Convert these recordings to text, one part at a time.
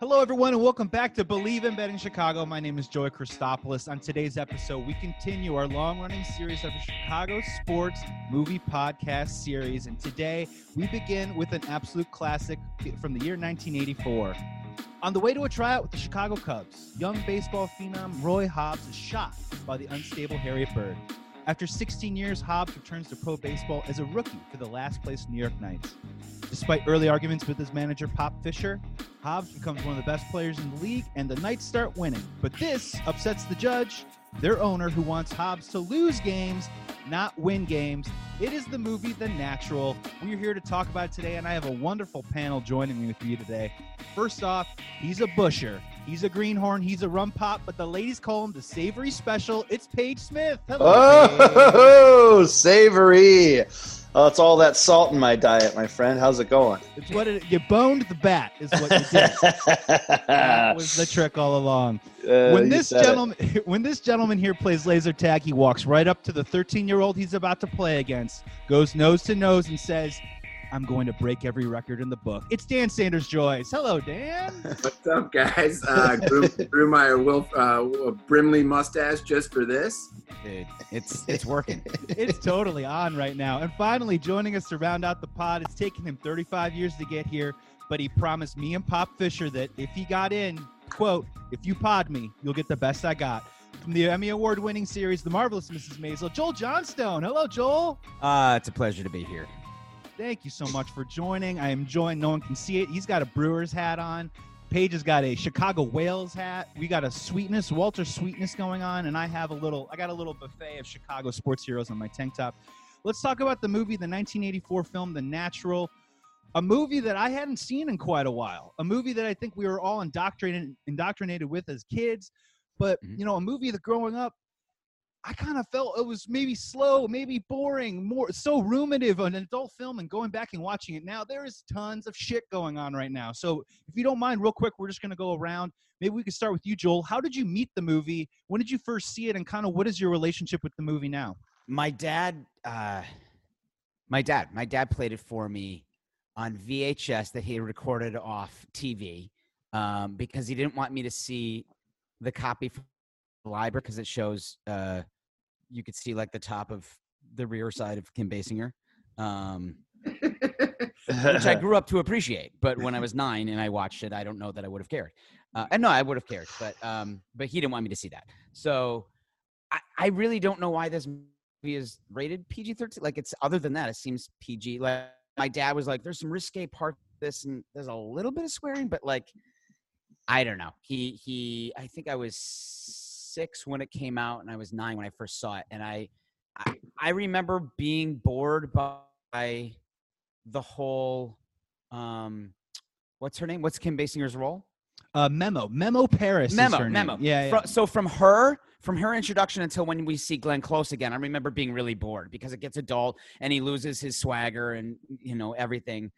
Hello, everyone, and welcome back to Believe in Betting Chicago. My name is Joey Christopoulos. On today's episode, we continue our long running series of the Chicago sports movie podcast series. And today, we begin with an absolute classic from the year 1984. On the way to a tryout with the Chicago Cubs, young baseball phenom Roy Hobbs is shot by the unstable Harriet Bird. After 16 years, Hobbs returns to pro baseball as a rookie for the last place New York Knights. Despite early arguments with his manager, Pop Fisher, Hobbs becomes one of the best players in the league, and the Knights start winning. But this upsets the judge, their owner, who wants Hobbs to lose games, not win games. It is the movie The Natural. We're here to talk about it today, and I have a wonderful panel joining me with me today. First off, he's a busher. He's a greenhorn. He's a rum pop, but the ladies call him the savory special. It's Paige Smith. Hello, oh, Paige. savory. Oh, it's all that salt in my diet, my friend. How's it going? It's what it, you boned the bat is what you did. that was the trick all along. Uh, when this gentleman, it. when this gentleman here plays laser tag, he walks right up to the 13-year-old he's about to play against, goes nose to nose, and says, I'm going to break every record in the book. It's Dan Sanders Joyce. Hello, Dan. What's up, guys? Uh, grew, grew my Wilf, uh, Brimley mustache just for this. Dude, it's it's working. it's totally on right now. And finally, joining us to round out the pod, it's taken him 35 years to get here, but he promised me and Pop Fisher that if he got in, quote, if you pod me, you'll get the best I got from the Emmy Award winning series, The Marvelous Mrs. Maisel, Joel Johnstone. Hello, Joel. Uh, it's a pleasure to be here. Thank you so much for joining. I am joined. No one can see it. He's got a Brewers hat on. Paige has got a Chicago Whales hat. We got a sweetness, Walter Sweetness going on, and I have a little. I got a little buffet of Chicago sports heroes on my tank top. Let's talk about the movie, the 1984 film, The Natural. A movie that I hadn't seen in quite a while. A movie that I think we were all indoctrinated indoctrinated with as kids. But mm-hmm. you know, a movie that growing up I kind of felt it was maybe slow, maybe boring, more so ruminative an adult film and going back and watching it now, there is tons of shit going on right now. So if you don't mind, real quick, we're just gonna go around. Maybe we could start with you, Joel. How did you meet the movie? When did you first see it and kind of what is your relationship with the movie now? My dad uh my dad, my dad played it for me on VHS that he recorded off TV um, because he didn't want me to see the copy library because it shows uh, you could see like the top of the rear side of Kim Basinger, um, which I grew up to appreciate. But when I was nine and I watched it, I don't know that I would have cared. Uh, and no, I would have cared, but um, but he didn't want me to see that. So I, I really don't know why this movie is rated PG thirteen. Like it's other than that, it seems PG. Like my dad was like, "There's some risque parts this, and there's a little bit of swearing, but like." I don't know. He he. I think I was six when it came out, and I was nine when I first saw it. And I, I, I remember being bored by the whole, um, what's her name? What's Kim Basinger's role? Uh, Memo, Memo Paris. Memo, Memo. Yeah, yeah. so from her, from her introduction until when we see Glenn Close again, I remember being really bored because it gets adult and he loses his swagger and you know everything.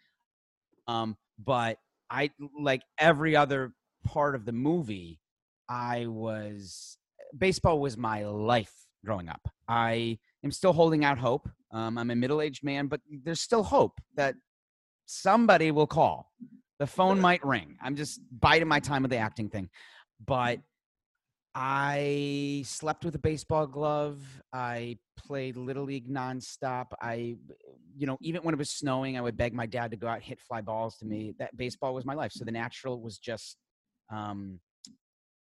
Um, but I like every other part of the movie. I was baseball was my life growing up. I am still holding out hope. Um, I'm a middle aged man, but there's still hope that somebody will call. The phone might ring. I'm just biding my time with the acting thing. But I slept with a baseball glove. I played little league nonstop. I, you know, even when it was snowing, I would beg my dad to go out hit fly balls to me. That baseball was my life. So the natural was just, um,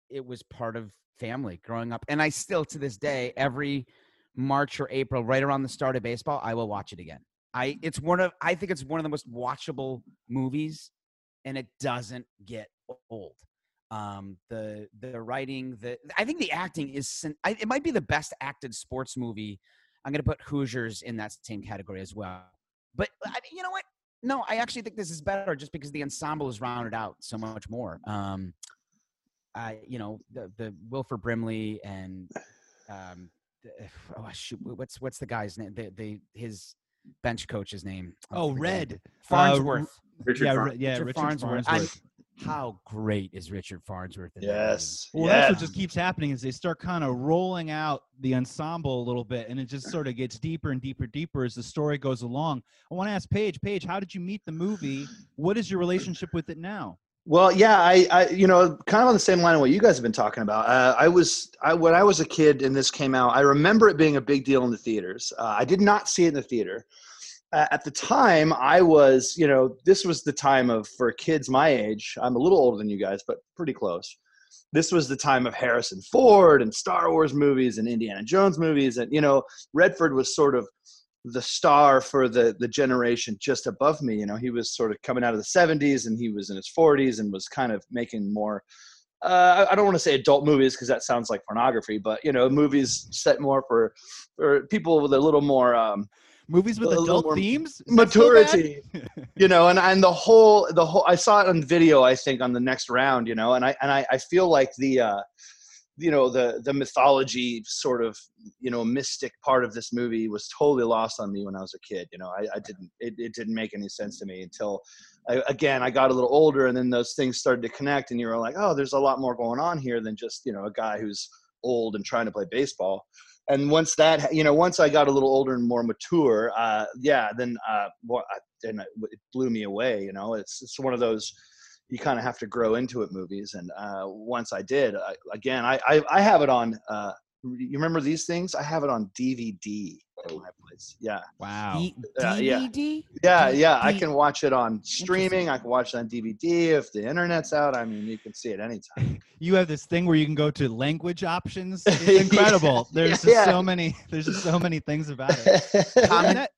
it was part of family growing up. And I still, to this day, every March or April, right around the start of baseball, I will watch it again. I it's one of I think it's one of the most watchable movies, and it doesn't get old. Um, the the writing, the I think the acting is it might be the best acted sports movie. I'm to put Hoosiers in that same category as well. But I, you know what? No, I actually think this is better just because the ensemble is rounded out so much more. Um, I, you know, the the Wilford Brimley and um, oh shoot, what's what's the guy's name? The, the his bench coach's name. Oh, Red Farnsworth. Uh, Richard yeah, Farnsworth. yeah, Richard, Richard Farnsworth. Farnsworth. how great is Richard Farnsworth? yes. Well, yes. that's what just keeps happening is they start kind of rolling out the ensemble a little bit, and it just sort of gets deeper and deeper, deeper as the story goes along. I want to ask Paige. Paige, how did you meet the movie? What is your relationship with it now? Well, yeah, I, I, you know, kind of on the same line of what you guys have been talking about. Uh, I was, I, when I was a kid and this came out, I remember it being a big deal in the theaters. Uh, I did not see it in the theater. Uh, at the time, I was, you know, this was the time of for kids my age. I'm a little older than you guys, but pretty close. This was the time of Harrison Ford and Star Wars movies and Indiana Jones movies, and you know, Redford was sort of the star for the the generation just above me. You know, he was sort of coming out of the 70s and he was in his 40s and was kind of making more. Uh, I don't want to say adult movies because that sounds like pornography, but you know, movies set more for for people with a little more um, movies with adult themes, that so maturity. you know, and and the whole the whole. I saw it on video. I think on the next round. You know, and I and I, I feel like the. Uh, you know the the mythology sort of you know mystic part of this movie was totally lost on me when I was a kid. You know, I, I didn't it, it didn't make any sense to me until I, again I got a little older, and then those things started to connect, and you were like, oh, there's a lot more going on here than just you know a guy who's old and trying to play baseball. And once that you know once I got a little older and more mature, uh, yeah, then uh, well, I, then it blew me away. You know, it's it's one of those you kind of have to grow into it movies and uh, once i did I, again I, I, I have it on uh, you remember these things i have it on dvd at my place yeah Wow. D- Uh, yeah. DVD? yeah D- yeah i D- can watch it on streaming i can watch it on dvd if the internet's out i mean you can see it anytime you have this thing where you can go to language options. It's incredible. There's just Yeah. so many. There's just so many things about it. and, that,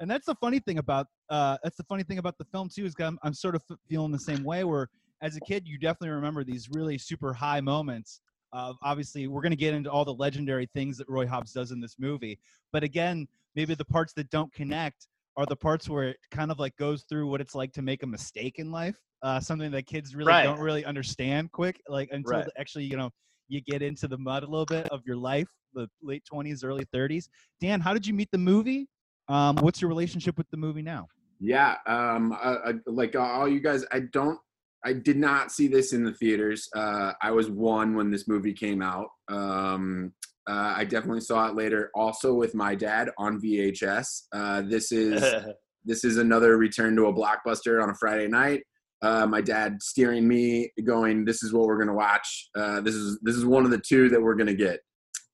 and that's the funny thing about uh, that's the funny thing about the film too is I'm, I'm sort of feeling the same way where as a kid you definitely remember these really super high moments of obviously we're going to get into all the legendary things that roy hobbs does in this movie but again maybe the parts that don't connect are the parts where it kind of like goes through what it's like to make a mistake in life uh, something that kids really Right. don't really understand quick like until Right. actually you know you get into the mud a little bit of your life the late 20s early 30s dan how did you meet the movie um, what's your relationship with the movie now? Yeah, um, uh, uh, like all you guys, I don't, I did not see this in the theaters. Uh, I was one when this movie came out. Um, uh, I definitely saw it later, also with my dad on VHS. Uh, this is this is another return to a blockbuster on a Friday night. Uh, my dad steering me, going, "This is what we're gonna watch. Uh, this is this is one of the two that we're gonna get."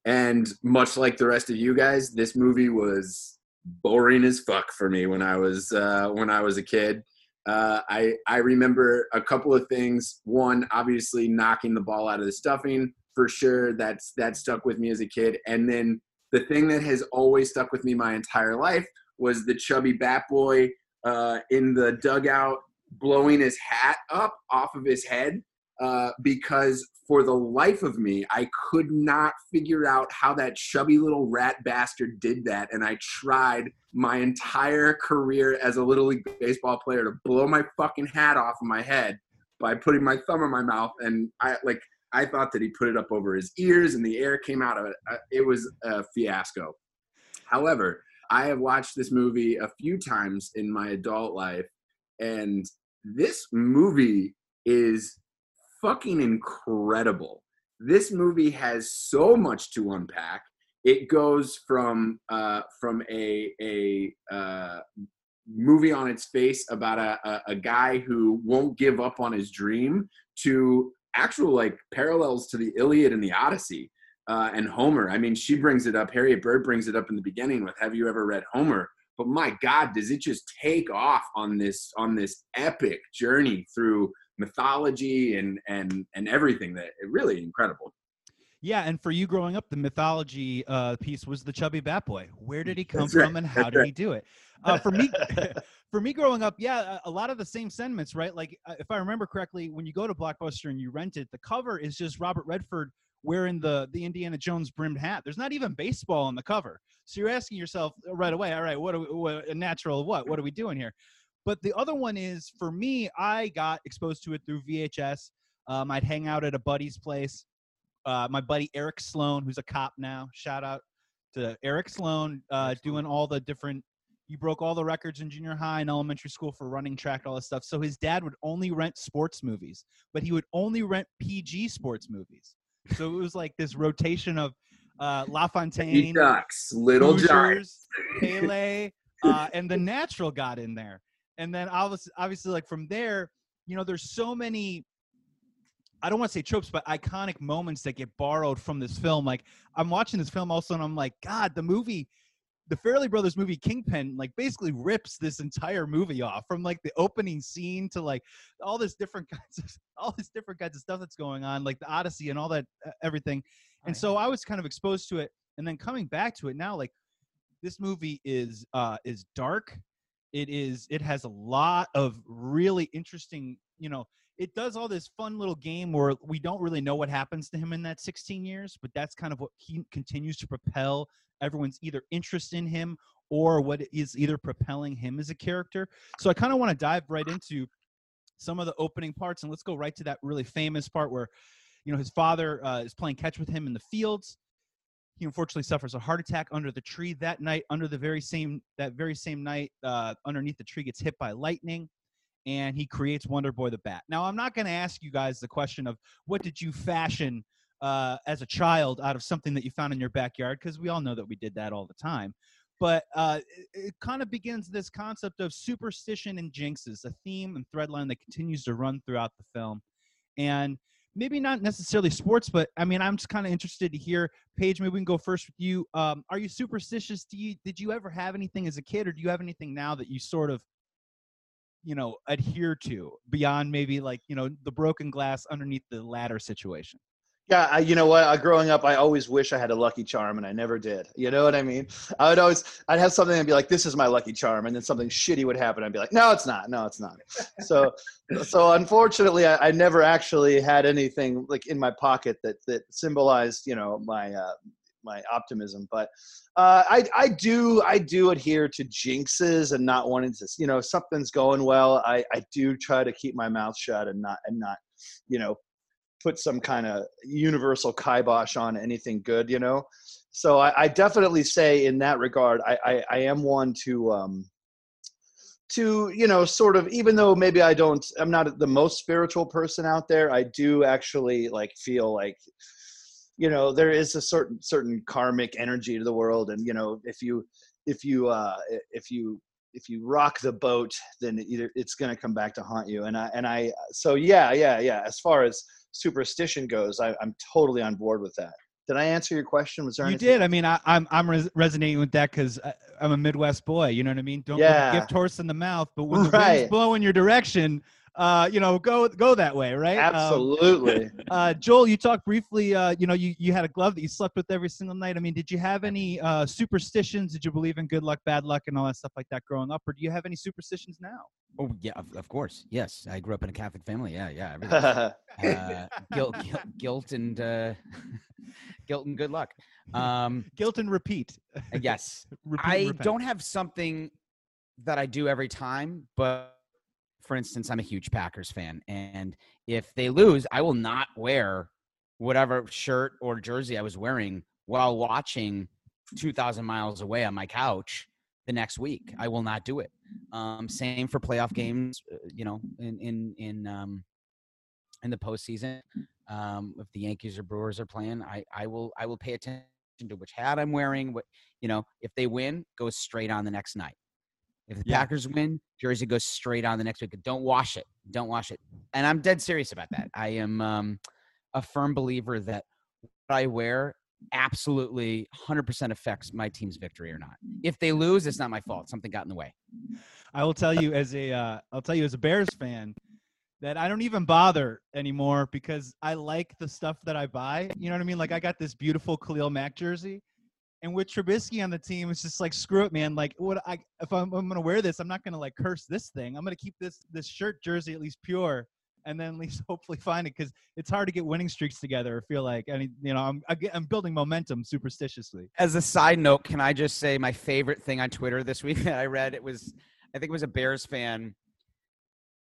And much like the rest of you guys, this movie was boring as fuck for me when I was uh, when I was a kid. Uh, I I remember a couple of things. One, obviously knocking the ball out of the stuffing for sure. That's that stuck with me as a kid. And then the thing that has always stuck with me my entire life was the chubby bat boy uh, in the dugout blowing his hat up off of his head uh, because for the life of me, I could not figure out how that chubby little rat bastard did that. And I tried my entire career as a little league baseball player to blow my fucking hat off of my head by putting my thumb in my mouth. And I like, I thought that he put it up over his ears and the air came out of it. Uh, It was a fiasco. However, I have watched this movie a few times in my adult life, and this movie is fucking incredible. This movie has so much to unpack. It goes from uh, from a a uh, movie on its face about a, a, a guy who won't give up on his dream to actual like parallels to the Iliad and the Odyssey uh, and Homer. I mean, she brings it up. Harriet Bird brings it up in the beginning with "Have you ever read Homer?" But my God, does it just take off on this on this epic journey through mythology and and and everything that really incredible. Yeah, and for you growing up, the mythology uh, piece was the chubby bat boy. Where did he come That's right, from, and how that's did right. he do it? Uh, for me, for me growing up, yeah, a lot of the same sentiments, right? Like uh, if I remember correctly, when you go to Blockbuster and you rent it, the cover is just Robert Redford wearing the the Indiana Jones brimmed hat. There's not even baseball on the cover, so you're asking yourself right away, all right, what, are we, what a natural what? What are we doing here? But the other one is for me, I got exposed to it through VHS. Um, I'd hang out at a buddy's place. Uh, my buddy Eric Sloan, who's a cop now, shout out to Eric Sloan, uh, doing all the different. You broke all the records in junior high and elementary school for running track, all this stuff. So his dad would only rent sports movies, but he would only rent PG sports movies. So it was like this rotation of uh, La Fontaine, ducks, little giants. Pele, uh, and the natural got in there. And then obviously, obviously, like from there, you know, there's so many. I don't want to say tropes, but iconic moments that get borrowed from this film. Like I'm watching this film also, and I'm like, God, the movie the Farrelly Brothers movie Kingpin like basically rips this entire movie off from like the opening scene to like all this different kinds of all this different kinds of stuff that's going on, like the Odyssey and all that uh, everything. And so I was kind of exposed to it, and then coming back to it now, like this movie is uh is dark. It is it has a lot of really interesting, you know, it does all this fun little game where we don't really know what happens to him in that 16 years, but that's kind of what he continues to propel everyone's either interest in him or what is either propelling him as a character. So I kind of want to dive right into some of the opening parts and let's go right to that really famous part where you know his father uh, is playing catch with him in the fields he unfortunately suffers a heart attack under the tree that night under the very same that very same night uh, underneath the tree gets hit by lightning and he creates wonder boy the bat. Now i'm not going to ask you guys the question of what did you fashion uh, as a child out of something that you found in your backyard? Because we all know that we did that all the time. But uh, it, it kind of begins this concept of superstition and jinxes a theme and thread line that continues to run throughout the film. And maybe not necessarily sports but i mean i'm just kind of interested to hear. Paige maybe we can go first with you. Um, are you superstitious? Do you did you ever have anything as a kid or do you have anything now that you sort of you know adhere to beyond maybe like you know the broken glass underneath the ladder situation Yeah, I, you know what? Uh, growing up, I always wish I had a Lucky Charm, and I never did. You know what I mean? I would always, I'd have something and be like, "This is my Lucky Charm," and then something shitty would happen. I'd be like, "No, it's not. No, it's not." So, so unfortunately, I, I never actually had anything like in my pocket that that symbolized, you know, my uh, my optimism. But uh, I I do I do adhere to jinxes and not wanting to, you know, if something's going well. I I do try to keep my mouth shut and not and not, you know, put some kind of universal kibosh on anything good, you know. So I, I definitely say in that regard, I, I, I am one to um, to you know sort of even though maybe I don't, I'm not the most spiritual person out there. I do actually like feel like you know there is a certain certain karmic energy to the world, and you know if you if you uh, if you if you rock the boat, then either it's going to come back to haunt you. And I and I so yeah yeah yeah. As far as superstition goes, I, I'm totally on board with that. Did I answer your question? Was there you anything? did i mean I, i'm i'm res- resonating with that because uh, i'm a midwest boy you know what i mean don't Yeah. a gift horse in the mouth but when the Right. wind's blowing your direction uh you know go go that way right Um, Absolutely. uh, Joel, you talked briefly. Uh, you know, you, you had a glove that you slept with every single night. I mean, did you have any uh, superstitions? Did you believe in good luck, bad luck, and all that stuff like that growing up, or do you have any superstitions now? Oh yeah, of, of course. Yes, I grew up in a Catholic family. Yeah, yeah. everything. uh, guilt, guilt, guilt, and uh, guilt and good luck. Um, Guilt and repeat. yes, repeat and I repent. don't have something that I do every time, but for instance, I'm a huge Packers fan, and if they lose, I will not wear whatever shirt or jersey I was wearing while watching 2,000 miles away on my couch the next week. I will not do it. Um, same for playoff games. uh, You know, in in in um, in the postseason, um, if the Yankees or Brewers are playing, I I will I will pay attention to which hat I'm wearing. What you know, if they win, goes straight on the next night. If the Yeah. Packers win, jersey goes straight on the next week. Don't wash it. Don't wash it. And I'm dead serious about that. I am um, a firm believer that what I wear absolutely 100% affects my team's victory or not. If they lose, it's not my fault. Something got in the way. I will tell you as a uh, I'll tell you as a Bears fan that I don't even bother anymore because I like the stuff that I buy. You know what I mean? Like I got this beautiful Khalil Mack jersey, and with Trubisky on the team, it's just like screw it, man. Like what I if I'm, I'm gonna wear this, I'm not gonna like curse this thing. I'm gonna keep this this shirt jersey at least pure. And then at least hopefully find it because it's hard to get winning streaks together. I feel like, and you know, I'm I'm building momentum superstitiously. As a side note, can I just say my favorite thing on Twitter this week that I read? It was, I think it was a Bears fan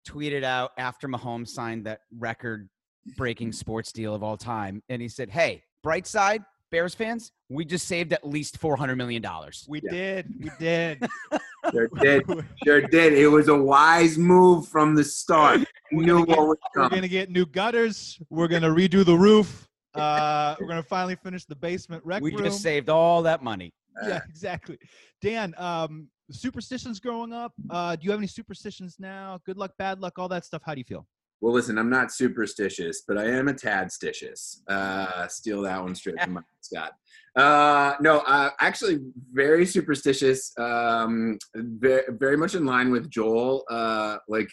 tweeted out after Mahomes signed that record breaking sports deal of all time. And he said, Hey, bright side, Bears fans, we just saved at least $400 million. We Yeah. did, we did. Sure did. Sure did. It was a wise move from the start. We're Knew gonna get- what was We're gonna get new gutters. We're gonna redo the roof. Uh, we're gonna finally finish the basement rec We room. just saved all that money. yeah, exactly. Dan, um, superstitions growing up. Uh, do you have any superstitions now? Good luck, bad luck, all that stuff. How do you feel? Well, listen, I'm not superstitious, but I am a tad stitious. Uh, steal that one straight from my Scott. Uh, no, uh, actually, very superstitious. Um, very, very much in line with Joel. Uh, like,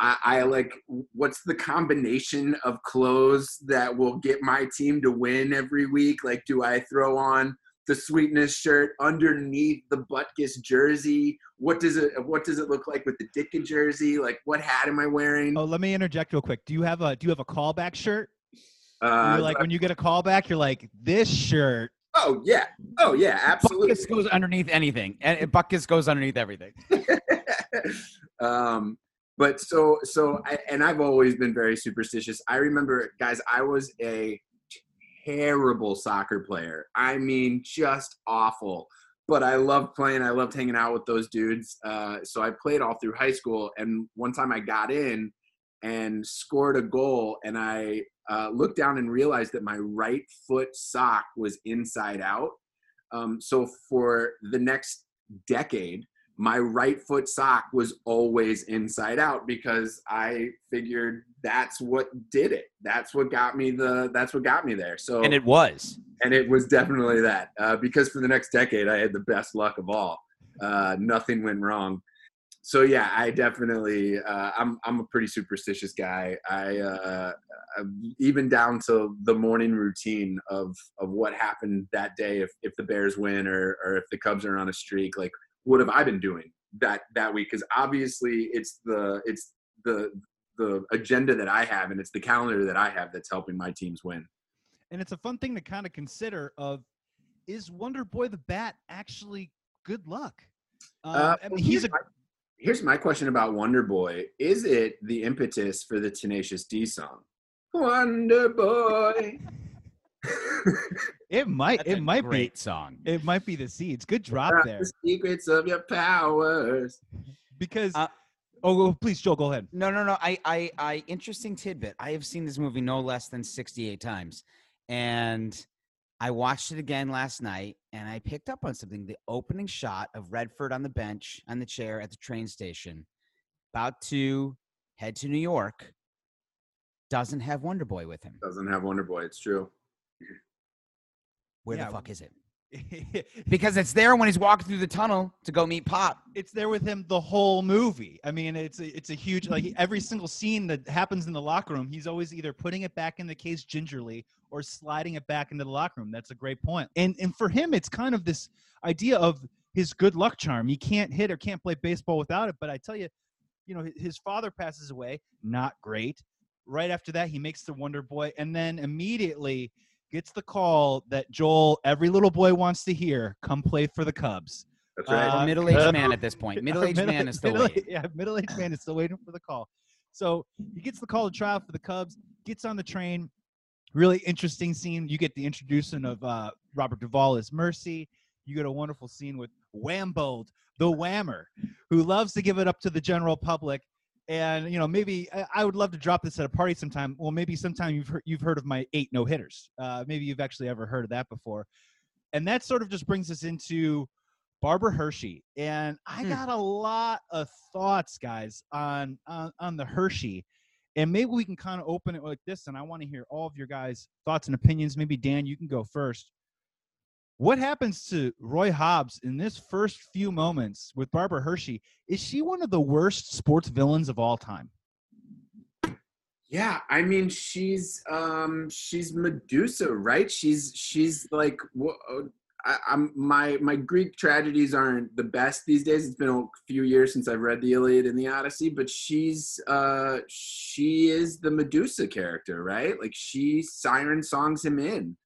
I, I like what's the combination of clothes that will get my team to win every week? Like, do I throw on the sweetness shirt underneath the Butkus jersey? What does it What does it look like with the Ditka jersey? Like, what hat am I wearing? Oh, let me interject real quick. Do you have a Do you have a callback shirt? Uh, you're like when you get a callback, you're like this shirt. oh yeah, oh yeah, absolutely. Butkus goes underneath anything, and Butkus goes underneath everything. um, but so so, I, and I've always been very superstitious. I remember, guys, I was a terrible soccer player. I mean, just awful. But I loved playing. I loved hanging out with those dudes. Uh, so I played all through high school. And one time I got in and scored a goal, and I uh, looked down and realized that my right foot sock was inside out. Um, so for the next decade, my right foot sock was always inside out because I figured that's what did it. That's what got me the. That's what got me there. So And it was. and it was definitely that uh, because for the next decade I had the best luck of all. Uh, nothing went wrong. So yeah, I definitely uh, I'm I'm a pretty superstitious guy. I uh, even down to the morning routine of of what happened that day if if the Bears win or or if the Cubs are on a streak. Like what have I been doing that that week? Because obviously it's the it's the the agenda that I have and it's the calendar that I have that's helping my teams win. And it's a fun thing to kind of consider of is Wonder Boy the Bat actually good luck? Um, Uh, I mean, he's a here's my question about Wonder Boy. Is it the impetus for the Tenacious D song? Wonder Boy. it might That's it a might great be song. it might be the seeds. Good drop there the secrets of your powers. because Uh, oh well, please Joel go ahead. No, no, no. I, I, I. Interesting tidbit. I have seen this movie no less than sixty-eight times, and I watched it again last night, and I picked up on something. The opening shot of Redford on the bench, on the chair at the train station, about to head to New York, doesn't have Wonder Boy with him. Doesn't have Wonder Boy. It's true. Where Yeah. the fuck is it? Because it's there when he's walking through the tunnel to go meet Pop. it's there with him the whole movie. I mean, it's a, it's a huge like every single scene that happens in the locker room, he's always either putting it back in the case gingerly or sliding it back into the locker room. That's a great point. And and for him, it's kind of this idea of his good luck charm. He can't hit or can't play baseball without it. But I tell you, you know, his father passes away, not great. Right after that, he makes the Wonder Boy, and then immediately gets the call that Joel, every little boy wants to hear, come play for the Cubs. That's right. Uh, middle-aged uh, man at this point. Middle-aged man is still middle- waiting. Yeah, middle-aged man is still waiting for the call. So he gets the call to try out for the Cubs, gets on the train. Really interesting scene. You get the introduction of uh, Robert Duvall as Mercy. You get a wonderful scene with Wambold, the Whammer, who loves to give it up to the general public. And you know, maybe I, would love to drop this at a party sometime. Well, maybe sometime you've heard, you've heard of my eight no hitters. Uh, maybe you've actually ever heard of that before. And that sort of just brings us into Barbara Hershey, and I Hmm. got a lot of thoughts, guys, on on, on the Hershey, and maybe we can kind of open it like this. And I want to hear all of your guys' thoughts and opinions. Maybe Dan, you can go first. What happens to Roy Hobbs in this first few moments with Barbara Hershey? Is she one of the worst sports villains of all time? Yeah, I mean she's um she's Medusa, right? She's she's like uh, I, I'm my my Greek tragedies aren't the best these days. It's been a few years since I've read the Iliad and the Odyssey, but she's uh she is the Medusa character, right? Like she siren songs him in.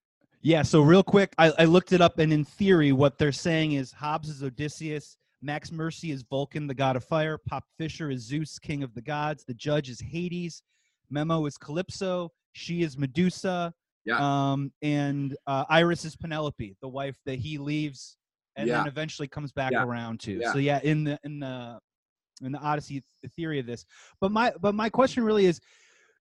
Yeah, so real quick, I, I looked it up, and in theory, what they're saying is Hobbs is Odysseus, Max Mercy is Vulcan, the god of fire, Pop Fisher is Zeus, king of the gods, the judge is Hades, Memo is Calypso, she is Medusa, Yeah. um, and uh, Iris is Penelope, the wife that he leaves and Yeah. then eventually comes back Yeah. around to. Yeah. So yeah, in the in the in the Odyssey, the theory of this. But my but my question really is,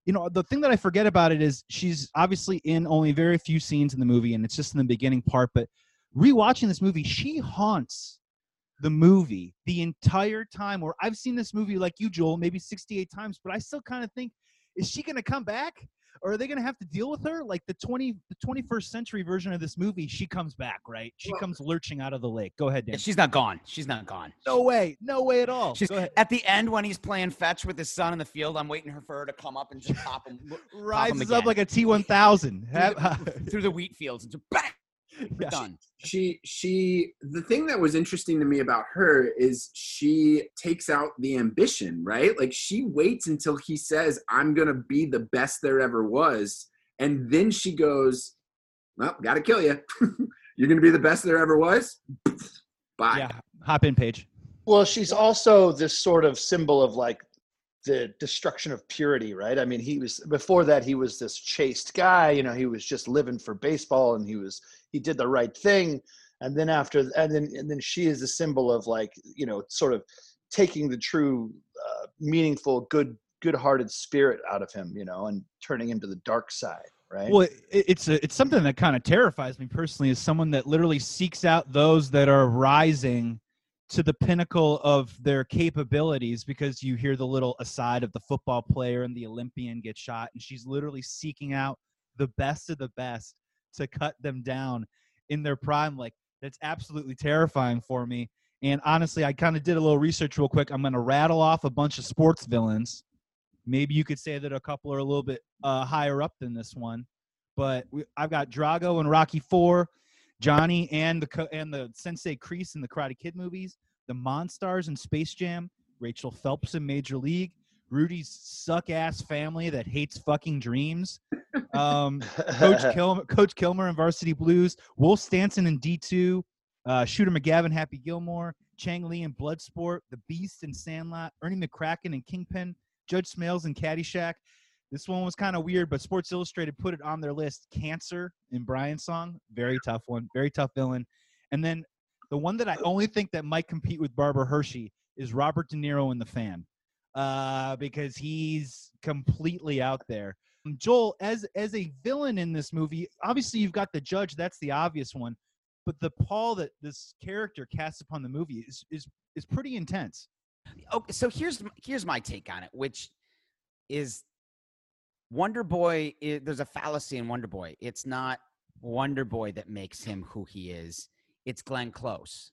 you know, the thing that I forget about it is she's obviously in only very few scenes in the movie, and it's just in the beginning part. But rewatching this movie, she haunts the movie the entire time or I've seen this movie like you, Joel, maybe 68 times, but I still kind of think, is she gonna come back? Or are they gonna have to deal with her? Like the 20 the 21st century version of this movie, she comes back, right? She Well- comes lurching out of the lake. Go ahead, Dan. She's not gone. She's not gone. No way, no way at all. She's at the end when he's playing fetch with his son in the field. I'm waiting for her to come up and just pop him Rises again. up like a T1000. through the, through the wheat fields and just bang, Yeah. done. she she the thing that was interesting to me about her is she takes out the ambition right like she waits until he says i'm gonna be the best there ever was and then she goes well gotta kill you you're gonna be the best there ever was bye Yeah, hop in, Paige. Well, she's also this sort of symbol of like the destruction of purity, right? I mean, he was before that he was this chaste guy, you know, he was just living for baseball and he was he did the right thing. And then after and then and then she is the symbol of like, you know, sort of taking the true uh, meaningful good good-hearted spirit out of him, you know, and turning him to the dark side, right? Well, it, it's a, it's something that kind of terrifies me personally as someone that literally seeks out those that are rising to the pinnacle of their capabilities because you hear the little aside of the football player and the Olympian get shot and she's literally seeking out the best of the best to cut them down in their prime like that's absolutely terrifying for me and honestly I kind of did a little research real quick I'm going to rattle off a bunch of sports villains. Maybe you could say that a couple are a little bit uh, higher up than this one but we, I've got Drago and Rocky Four, Johnny and the and the Sensei Kreese in the Karate Kid movies, the Monstars in Space Jam, Rachel Phelps in Major League, Rudy's suck ass family that hates fucking dreams, um, Coach Kilmer, Coach Kilmer in Varsity Blues, Wolf Stanson in D two, uh, Shooter McGavin, Happy Gilmore, Chong Li in Bloodsport, The Beast and Sandlot, Ernie McCracken and Kingpin, Judge Smales in Caddyshack. This one was kind of weird, but Sports Illustrated put it on their list. Cancer in Brian's song, very tough one, very tough villain. And then the one that I only think that might compete with Barbara Hershey is Robert De Niro in The Fan, uh, because he's completely out there. Joel, as as a villain in this movie, obviously you've got the judge. That's the obvious one, but the pall that this character casts upon the movie is is is pretty intense. Okay, so here's here's my take on it, which is Wonder Boy. there's a fallacy in Wonder Boy. It's not Wonder Boy that makes him who he is. It's Glenn Close,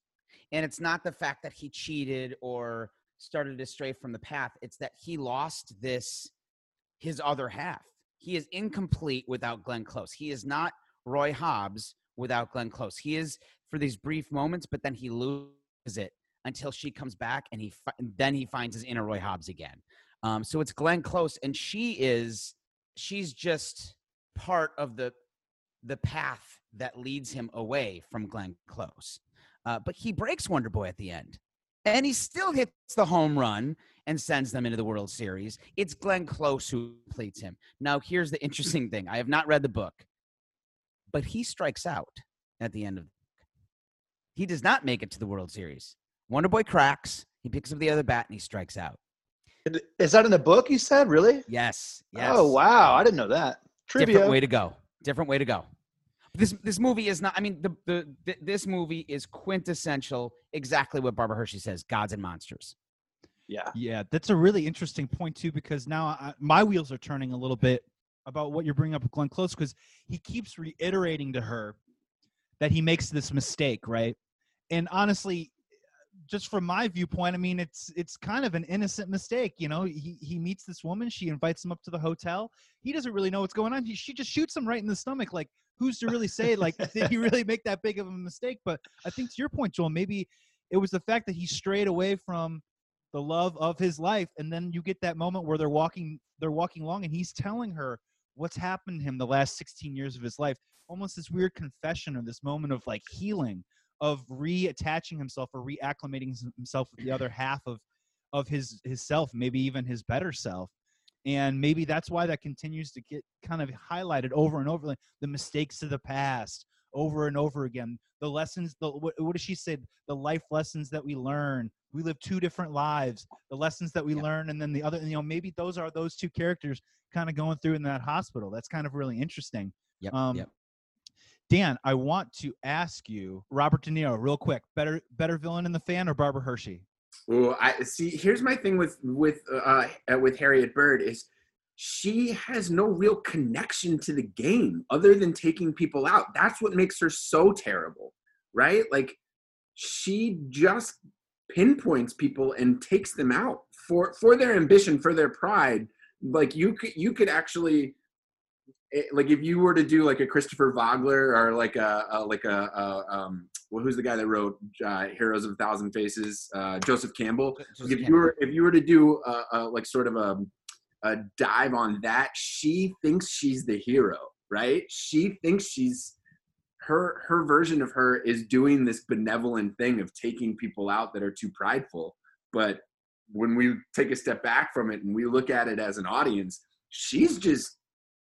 and it's not the fact that he cheated or started to stray from the path. It's that he lost this his other half. He is incomplete without Glenn Close. He is not Roy Hobbs without Glenn Close. He is for these brief moments, but then he loses it until she comes back and he fi- then he finds his inner Roy Hobbs again. Um, so it's Glenn Close, and she is she's just part of the the path that leads him away from Glenn Close. Uh, but he breaks Wonder Boy at the end, and he still hits the home run and sends them into the World Series. It's Glenn Close who completes him. Now, here's the interesting thing: I have not read the book, but he strikes out at the end of. The book. He does not make it to the World Series. Wonder Boy cracks. He picks up the other bat and he strikes out. Is that in the book you said? Really? Yes. Yes. Oh wow, I didn't know that. Trivia. Different way to go. Different way to go. This this movie is not. I mean, the, the the this movie is quintessential. Exactly what Barbara Hershey says: gods and monsters. Yeah. Yeah, that's a really interesting point too, because now I, my wheels are turning a little bit about what you're bringing up with Glenn Close, because he keeps reiterating to her that he makes this mistake, right? And honestly, just from my viewpoint, I mean, it's it's kind of an innocent mistake, you know. He he meets this woman, she invites him up to the hotel. He doesn't really know what's going on. He, she just shoots him right in the stomach. Like, who's to really say, like, did he really make that big of a mistake? But I think to your point, Joel, maybe it was the fact that he strayed away from the love of his life and then you get that moment where they're walking they're walking along and he's telling her what's happened to him the last 16 years of his life almost this weird confession or this moment of like healing of reattaching himself or reacclimating himself with the other half of of his his self maybe even his better self and maybe that's why that continues to get kind of highlighted over and over the mistakes of the past over and over again the lessons the what, what does she say the life lessons that we learn we live two different lives the lessons that we Yeah. learn and then the other you know maybe those are those two characters kind of going through in that hospital that's kind of really interesting Yep. um yep. Dan, I want to ask you, Robert De Niro, real quick, better better villain in the fan or Barbara Hershey? Well, I see. Here's my thing with with uh, uh, with Harriet Bird is she has no real connection to the game other than taking people out. That's what makes her so terrible, right? Like she just pinpoints people and takes them out for for their ambition, for their pride. Like you could you could actually eh, like if you were to do like a Christopher Vogler or like a, a like a, a um well who's the guy that wrote uh, Heroes of a Thousand Faces? Uh, Joseph Campbell. Joseph if you were if you were to do a, a like sort of a, a dive on that she thinks she's the hero right? She thinks she's her her version of her is doing this benevolent thing of taking people out that are too prideful. But when we take a step back from it and we look at it as an audience she's just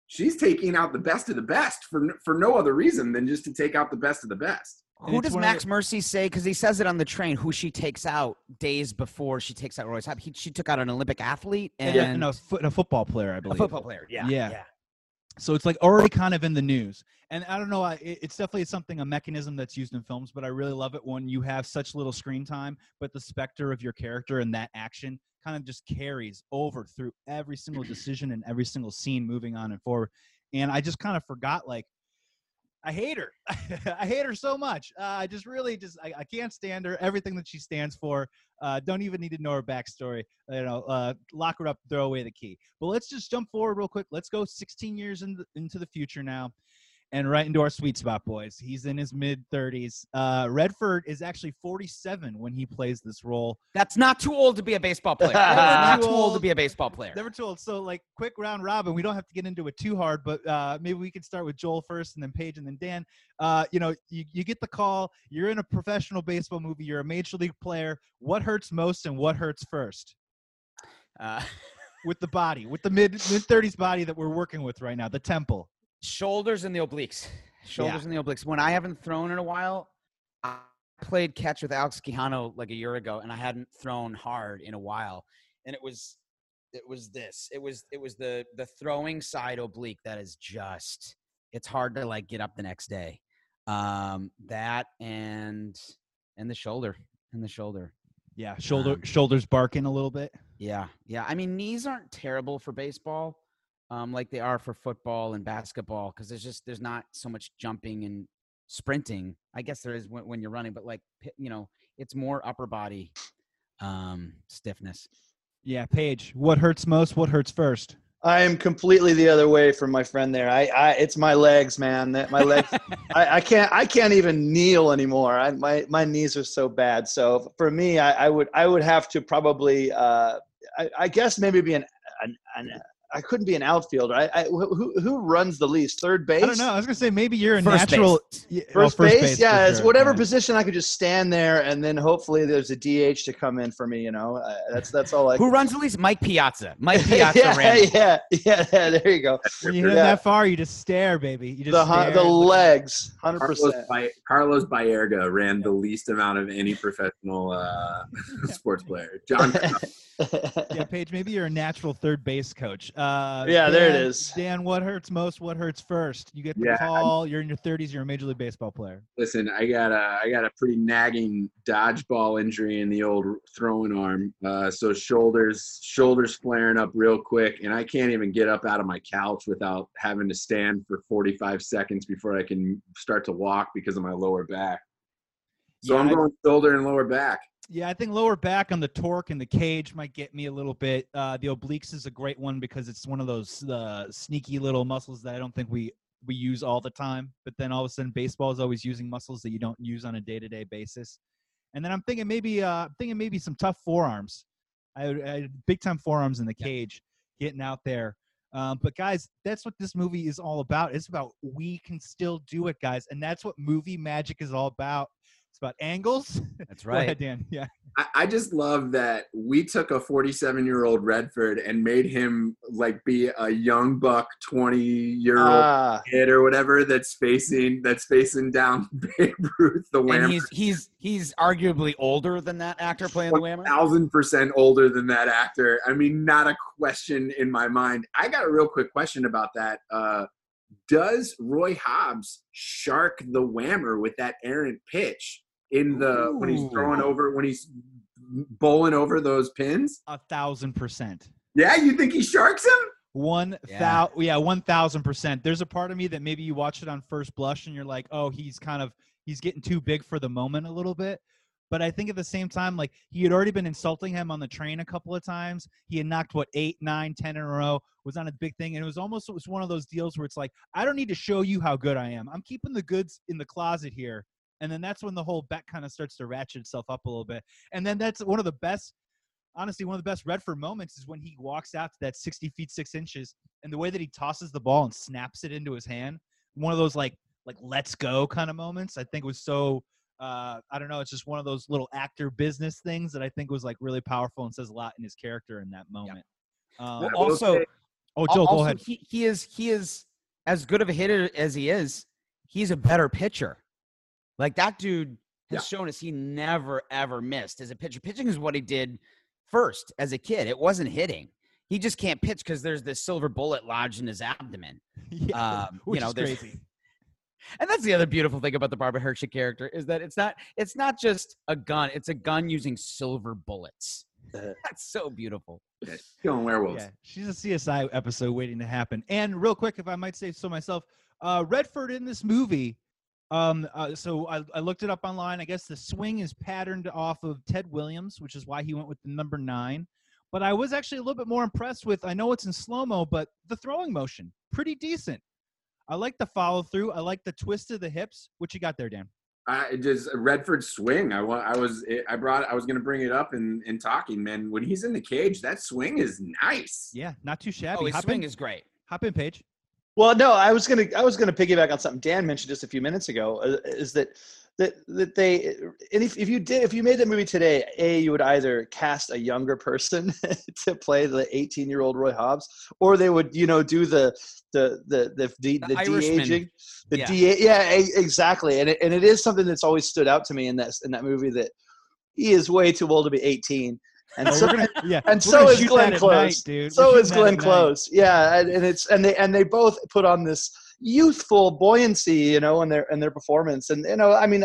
she's taking out the best of the best for for no other reason than just to take out the best of the best Who does one of Max Mercy say? Because he says it on the train. Who she takes out days before she takes out Royce. He, she took out an Olympic athlete and And, and a, foot, a football player, I a believe. A football player. Yeah, Yeah. So it's like already kind of in the news. And I don't know, I, it- it's definitely something, a mechanism that's used in films, but I really love it when you have such little screen time, but the specter of your character and that action kind of just carries over through every single decision and every single scene moving on and forward. And I just kind of forgot, like, I hate her. I hate her so much. Uh, I just really just I, I can't stand her. Everything that she stands for. Uh, don't even need to know her backstory. You know, uh, lock her up, throw away the key. But let's just jump forward real quick. Let's go 16 years in the, into the future now, and right into our sweet spot, boys. He's in his mid 30s. Uh, Redford is actually 47 when he plays this role. That's not too old to be a baseball player. not too old to be a baseball player. Never told. So, like, quick round robin. We don't have to get into it too hard, but uh, maybe we can start with Joel first, and then Paige, and then Dan. Uh, you know, you, you get the call. You're in a professional baseball movie. You're a major league player. What hurts most, and what hurts first? Uh, With the body, with the mid mid 30s body that we're working with right now, the temple. Shoulders and the obliques. Shoulders and the obliques. When I haven't thrown in a while, I played catch with Alex Quijano like a year ago, and I hadn't thrown hard in a while, and it was it was this. It was it was the the throwing side oblique that is just it's hard to like get up the next day. Um, that and and the shoulder and the shoulder. Yeah, shoulder Um, shoulders barking a little bit. Yeah, yeah. I mean, knees aren't terrible for baseball, um, like they are for football and basketball, because there's just there's not so much jumping and sprinting. I guess there is when, when you're running, but like you know, it's more upper body um, stiffness. Yeah, Paige. What hurts most? What hurts first? I am completely the other way from my friend there. I, I it's my legs, man. That my legs. I, I can't. I can't even kneel anymore. I, my my knees are so bad. So for me, I, I would I would have to probably. Uh, I, I guess maybe be an, an, an I couldn't be an outfielder. I, I who who runs the least? Third base. I don't know. I was gonna say maybe you're a First natural base. yeah, oh, First, base, yeah, it's sure, whatever yeah. position I could just stand there, and then hopefully there's a DH to come in for me. You know, uh, that's that's all I. Who runs the least? Mike Piazza. Mike Piazza yeah, ran. yeah, yeah, yeah. There you go. When you hit Yeah. that far, you just stare, baby. You just The stare. the legs, hundred Carlos, percent. Carlos Baerga ran the least amount of any professional uh, sports player. John, Yeah, Paige. Maybe you're a natural third base coach. Uh, Yeah, there it is. Dan- what hurts most? What hurts first? You get the Yeah, call. You're in your 30s. You're a major league baseball player. listen, I got a I got a pretty nagging dodgeball injury in the old throwing arm. Uh, so shoulders shoulders flaring up real quick, and I can't even get up out of my couch without having to stand for 45 seconds before I can start to walk because of my lower back. So Yeah, I'm I- going shoulder and lower back. Yeah, I think lower back on the torque and the cage might get me a little bit. Uh, the obliques is a great one because it's one of those uh, sneaky little muscles that I don't think we we use all the time. But then all of a sudden, baseball is always using muscles that you don't use on a day to day basis. And then I'm thinking maybe uh, I'm thinking maybe some tough forearms. I, I big time forearms in the cage, getting out there. Um, but guys, that's what this movie is all about. It's about we can still do it, guys, and that's what movie magic is all about. It's about angles. That's Go ahead, right. Dan. Yeah. I, I just love that we took a 47 year old Redford and made him like be a young buck 20 year old Ah, kid or whatever that's facing that's facing down Babe Ruth, the And Whammer. he's he's he's arguably older than that actor playing the Whammer. thousand percent older than that actor. I mean, not a question in my mind. I got a real quick question about that. Uh, does Roy Hobbs shark the whammer with that errant pitch in the when he's throwing over when he's bowling over those pins? A thousand percent. Yeah, you think he sharks him? One Yeah. thou yeah, one thousand percent. There's a part of me that maybe you watch it on first blush and you're like, oh, he's kind of he's getting too big for the moment a little bit. But I think at the same time, like he had already been insulting him on the train a couple of times. He had knocked what eight, nine, ten in a row. Was on a big thing, and it was almost it was one of those deals where it's like, I don't need to show you how good I am. I'm keeping the goods in the closet here, and then that's when the whole bet kind of starts to ratchet itself up a little bit. And then that's one of the best honestly, one of the best Redford moments is when he walks out to that 60 feet six inches, and the way that he tosses the ball and snaps it into his hand. One of those like like let's go kind of moments. I think was so. Uh, I don't know. It's just one of those little actor business things that I think was like really powerful and says a lot in his character in that moment. Um, I also- say- oh, Joe, go ahead. He, he is he is as good of a hitter as he is. He's a better pitcher. Like that dude has shown us he never ever missed as a pitcher. Pitching is what he did first as a kid. It wasn't hitting. He just can't pitch because there's this silver bullet lodged in his abdomen. yeah, um, which you know, is there's- crazy. And that's the other beautiful thing about the Barbara Hershey character is that it's not it's not just a gun. It's a gun using silver bullets. Uh, That's so beautiful. Yeah, killing werewolves. Yeah, she's a CSI episode waiting to happen. And real quick, if I might say so myself, uh, Redford in this movie. Um, uh, so I, I looked it up online. I guess the swing is patterned off of Ted Williams, which is why he went with the number nine. But I was actually a little bit more impressed with. I know it's in slow mo, but the throwing motion pretty decent. I like the follow through. I like the twist of the hips. What you got there, Dan? I just Redford swing. I want. I was. I brought. I was going to bring it up in in talking. Man, when he's in the cage, that swing is nice. Yeah, not too shabby. Oh, his hop swing in, is great. hop in, Paige. Well, no, I was gonna I was gonna piggyback on something Dan mentioned just a few minutes ago. uh, Is that that that they and if, if you did if you made that movie today, a you would either cast a younger person to play the 18 year old Roy Hobbs, or they would you know do the the the the the, the, the de aging, the Yeah. de yeah exactly, and it, and it is something that's always stood out to me in that in that movie that he is way too old to be 18. And so, we're gonna, yeah, and we're so is Glenn Close. night, dude. so is Glenn at night. Close. Yeah, and, and it's and they and they both put on this youthful buoyancy, you know, in their in their performance. And you know, I mean,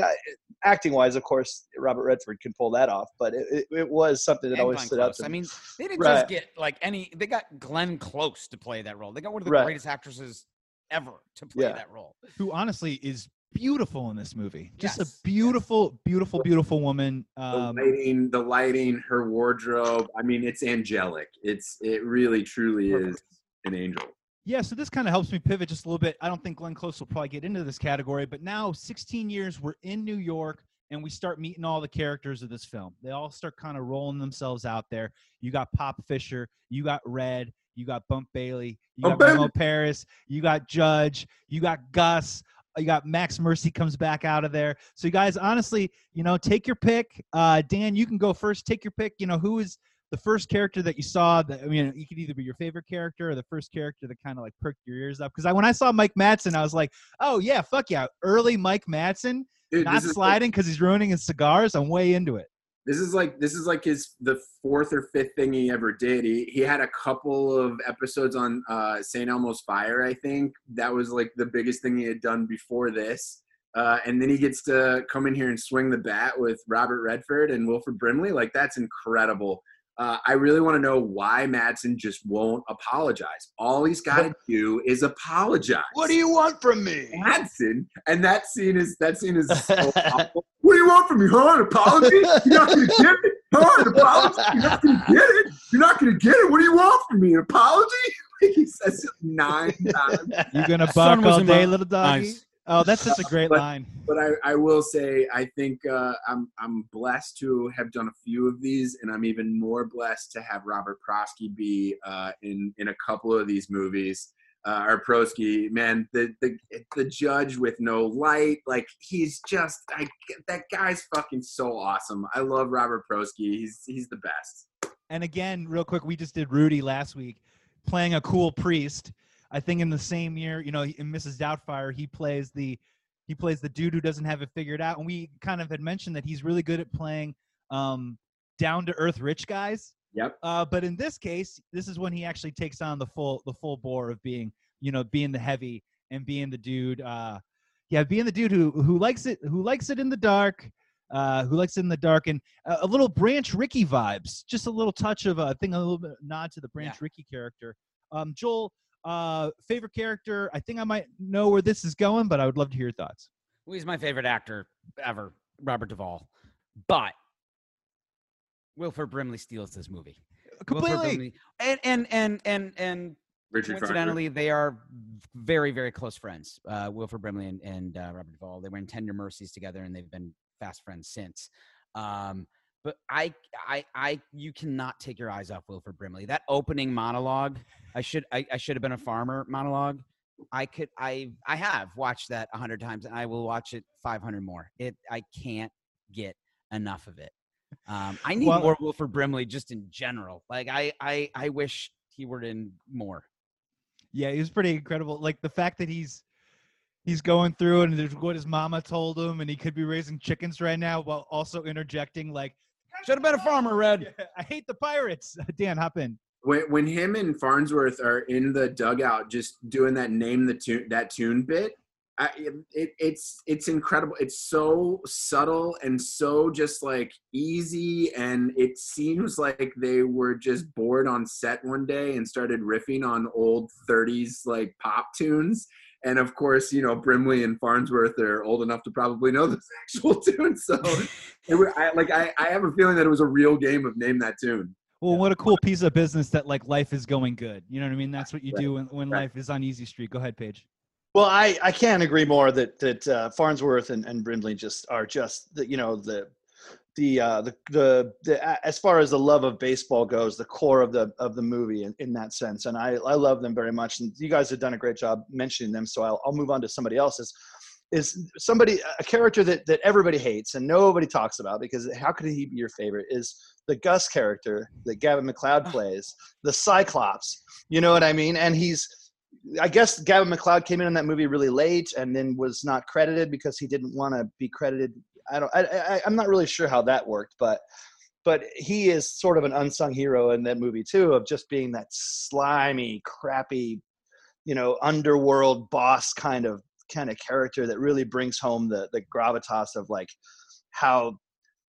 acting wise, of course, Robert Redford can pull that off, but it, it, it was something that And always Glenn stood out to me. I mean, they didn't Right. just get like any. They got Glenn Close to play that role. They got one of the Right. greatest actresses ever to play Yeah. that role. who honestly is beautiful in this movie. Just Yes, a beautiful, beautiful, beautiful woman. The Um, lighting, the lighting, her wardrobe. I mean, it's angelic. It's it really truly is an angel. yeah, so this kind of helps me pivot just a little bit. I don't think Glenn Close will probably get into this category, but now 16 years, we're in New York and we start meeting all the characters of this film. They all start kind of rolling themselves out there. You got Pop Fisher, you got Red, you got Bump Bailey, you Bump got Memo Bailey. Paris, you got Judge, you got Gus, you got Max Mercy comes back out of there. So you guys, honestly, you know, take your pick. Uh, Dan, you can go first. Take your pick. You know, who is the first character that you saw? That I mean, you could either be your favorite character or the first character that kind of like perked your ears up. Because I, when I saw Mike Madsen, I was like, oh yeah, fuck yeah, early Mike Madsen, Dude, not this is like- sliding because he's ruining his cigars. I'm way into it. This is like this is like his the fourth or fifth thing he ever did. He he had a couple of episodes on uh, St. Elmo's Fire, I think. That was like the biggest thing he had done before this. Uh, and then he gets to come in here and swing the bat with Robert Redford and Wilford Brimley. Like that's incredible. Uh, I really want to know why Madsen just won't apologize. All he's got to do is apologize. What do you want from me? Madsen? And that scene is that scene is so awful. What do you want from me, huh? An apology? You're not gonna get it, huh? An apology? You're not gonna get it. You're not gonna get it. What do you want from me? An apology? he says it nine times. You gonna Sun buck was all day, my little doggy? eyes. Oh, that's such a great But- line. But I, I will say I think uh, I'm I'm blessed to have done a few of these, and I'm even more blessed to have Robert Prosky be uh, in in a couple of these movies. Uh, or Prosky, man, the, the the judge with no light, like he's just, I that guy's fucking so awesome. I love Robert Prosky. He's he's the best. And again, real quick, we just did Rudy last week, playing a cool priest. I think in the same year, you know, in Mrs. Doubtfire, he plays the he plays the dude who doesn't have it figured out. And we kind of had mentioned that he's really good at playing um, down to earth rich guys. Yep. Uh, but in this case, this is when he actually takes on the full the full bore of being, you know, being the heavy and being the dude. Uh, yeah, being the dude who who likes it who likes it in the dark. Uh, who likes it in the dark and uh, a little Branch Rickey vibes, just a little touch of a thing, a little bit nod to the Branch Yeah. Rickey character. Um, Joel, uh, favorite character? I think I might know where this is going, but I would love to hear your thoughts. Well, he's my favorite actor ever, Robert Duvall. But Wilford Brimley steals this movie. Completely. Brimley, and and and and and Richard Farnsworth. coincidentally, they are very very close friends. Uh, Wilford Brimley and, and uh, Robert Duvall. They were in Tender Mercies together, and they've been fast friends since. Um, but I, I, I, you cannot take your eyes off Wilford Brimley. That opening monologue, I should, I, I should have been a farmer monologue. I could, I, I have watched that a hundred times, and I will watch it five hundred more. It, I can't get enough of it. Um, I need Well- more Wilford Brimley just in general. Like I, I, I wish he were in more. Yeah, he was pretty incredible. Like the fact that he's he's going through and there's what his mama told him, and he could be raising chickens right now while also interjecting like, Should have been a farmer, Red. "I hate the pirates." Dan, hop in. when when him and Farnsworth are in the dugout just doing that name the tune that tune bit I, it, it's it's incredible it's so subtle and so just like easy and it seems like they were just bored on set one day and started riffing on old 30s like pop tunes and of course you know Brimley and Farnsworth are old enough to probably know this actual tune. so it, wa- I, like I, I have a feeling that it was a real game of name that tune Well, what a cool piece of business that like life is going good. You know what I mean? That's what you Right. do when, when Right. life is on easy street. Go ahead, Paige. Well, I, I can't agree more that that uh, Farnsworth and, and Brimley just are just the, you know the the uh, the the, the as far as the love of baseball goes, the core of the of the movie in, in that sense, and I I love them very much. And you guys have done a great job mentioning them, so I'll I'll move on to somebody else's. Is somebody a character that that everybody hates and nobody talks about because how could he be your favorite? Is the Gus character that Gavin McLeod plays, the Cyclops. You know what I mean? And he's I guess Gavin McLeod came in on that movie really late and then was not credited because he didn't want to be credited. I don't. I, I, I'm not really sure how that worked, but but he is sort of an unsung hero in that movie too, of just being that slimy, crappy, you know, underworld boss kind of kind of character that really brings home the the gravitas of like how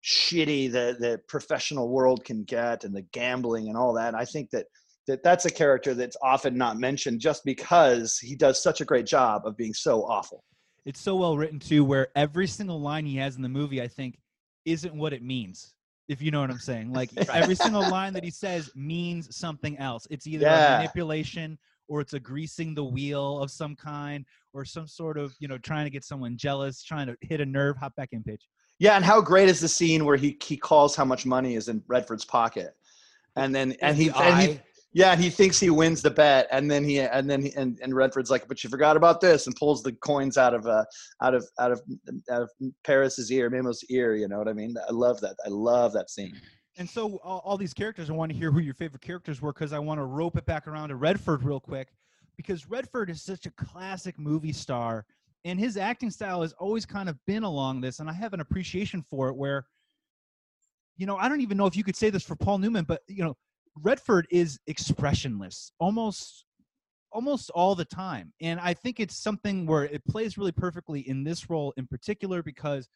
shitty the the professional world can get and the gambling and all that. I think that that that's a character that's often not mentioned just because he does such a great job of being so awful. It's so well written too, where every single line he has in the movie, I think, isn't what it means. If you know what I'm saying, like every single line that he says means something else. It's either Yeah. a manipulation or it's a greasing the wheel of some kind or some sort of you know trying to get someone jealous, trying to hit a nerve. Hop back in, pitch. Yeah, and how great is the scene where he he calls how much money is in Redford's pocket, and then and he The and he. Yeah he thinks he wins the bet, and then he and then he, and and Redford's like, but you forgot about this, and pulls the coins out of uh out of out of out of Paris's ear, Memo's ear. You know what I mean? I love that. I love that scene. And so all, all these characters, I want to hear who your favorite characters were because I want to rope it back around to Redford real quick because Redford is such a classic movie star and his acting style has always kind of been along this and I have an appreciation for it where you know, I don't even know if you could say this for Paul Newman, but you know, Redford is expressionless almost almost all the time. And I think it's something where it plays really perfectly in this role in particular because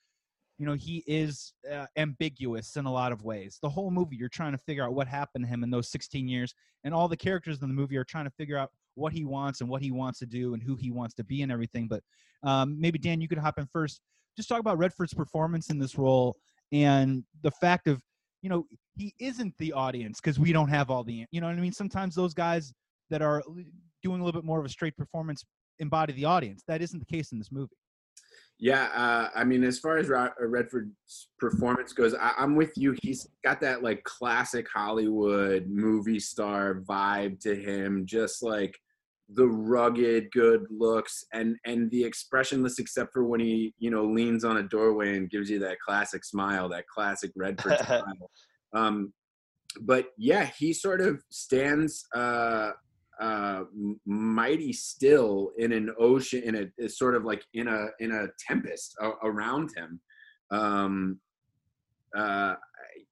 you know he is uh, ambiguous in a lot of ways the whole movie you're trying to figure out what happened to him in those 16 years and all the characters in the movie are trying to figure out what he wants and what he wants to do and who he wants to be and everything but um, maybe dan you could hop in first just talk about redford's performance in this role and the fact of you know he isn't the audience because we don't have all the you know what i mean? Sometimes those guys that are doing a little bit more of a straight performance embody the audience. That isn't the case in this movie. Yeah, uh, I mean, as far as uh, Redford's performance goes, I- I'm with you. He's got that like classic Hollywood movie star vibe to him, just like the rugged, good looks, and and the expressionless, except for when he you know leans on a doorway and gives you that classic smile, that classic Redford smile. Um, but yeah, he sort of stands. Uh, uh, mighty still in an ocean in a is sort of like in a in a tempest a- around him um uh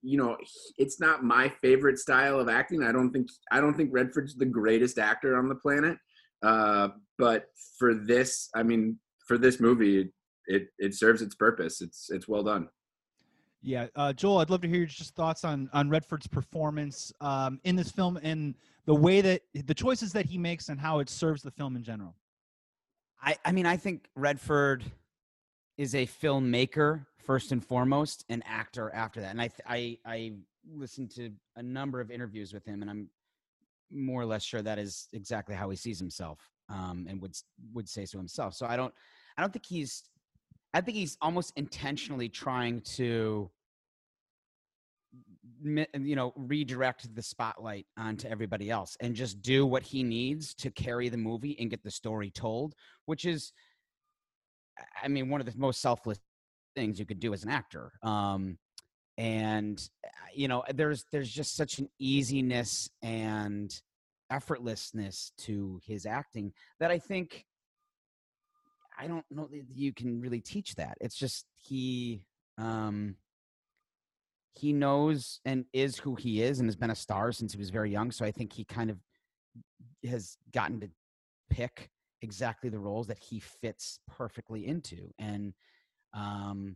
you know it's not my favorite style of acting i don't think i don't think redford's the greatest actor on the planet Uh, but for this, I mean, for this movie, it it serves its purpose. It's it's well done. Yeah, uh, Joel, I'd love to hear your just thoughts on on Redford's performance um, in this film and the way that the choices that he makes and how it serves the film in general. I, I mean, I think Redford is a filmmaker first and foremost, an actor after that. And I, I, I listened to a number of interviews with him, and I'm more or less sure that is exactly how he sees himself, um, and would would say so himself. So I don't, I don't think he's, I think he's almost intentionally trying to you know redirect the spotlight onto everybody else and just do what he needs to carry the movie and get the story told which is i mean one of the most selfless things you could do as an actor um and uh, you know there's there's just such an easiness and effortlessness to his acting that i think i don't know that you can really teach that it's just he um he knows and is who he is and has been a star since he was very young. So I think he kind of has gotten to pick exactly the roles that he fits perfectly into. And um,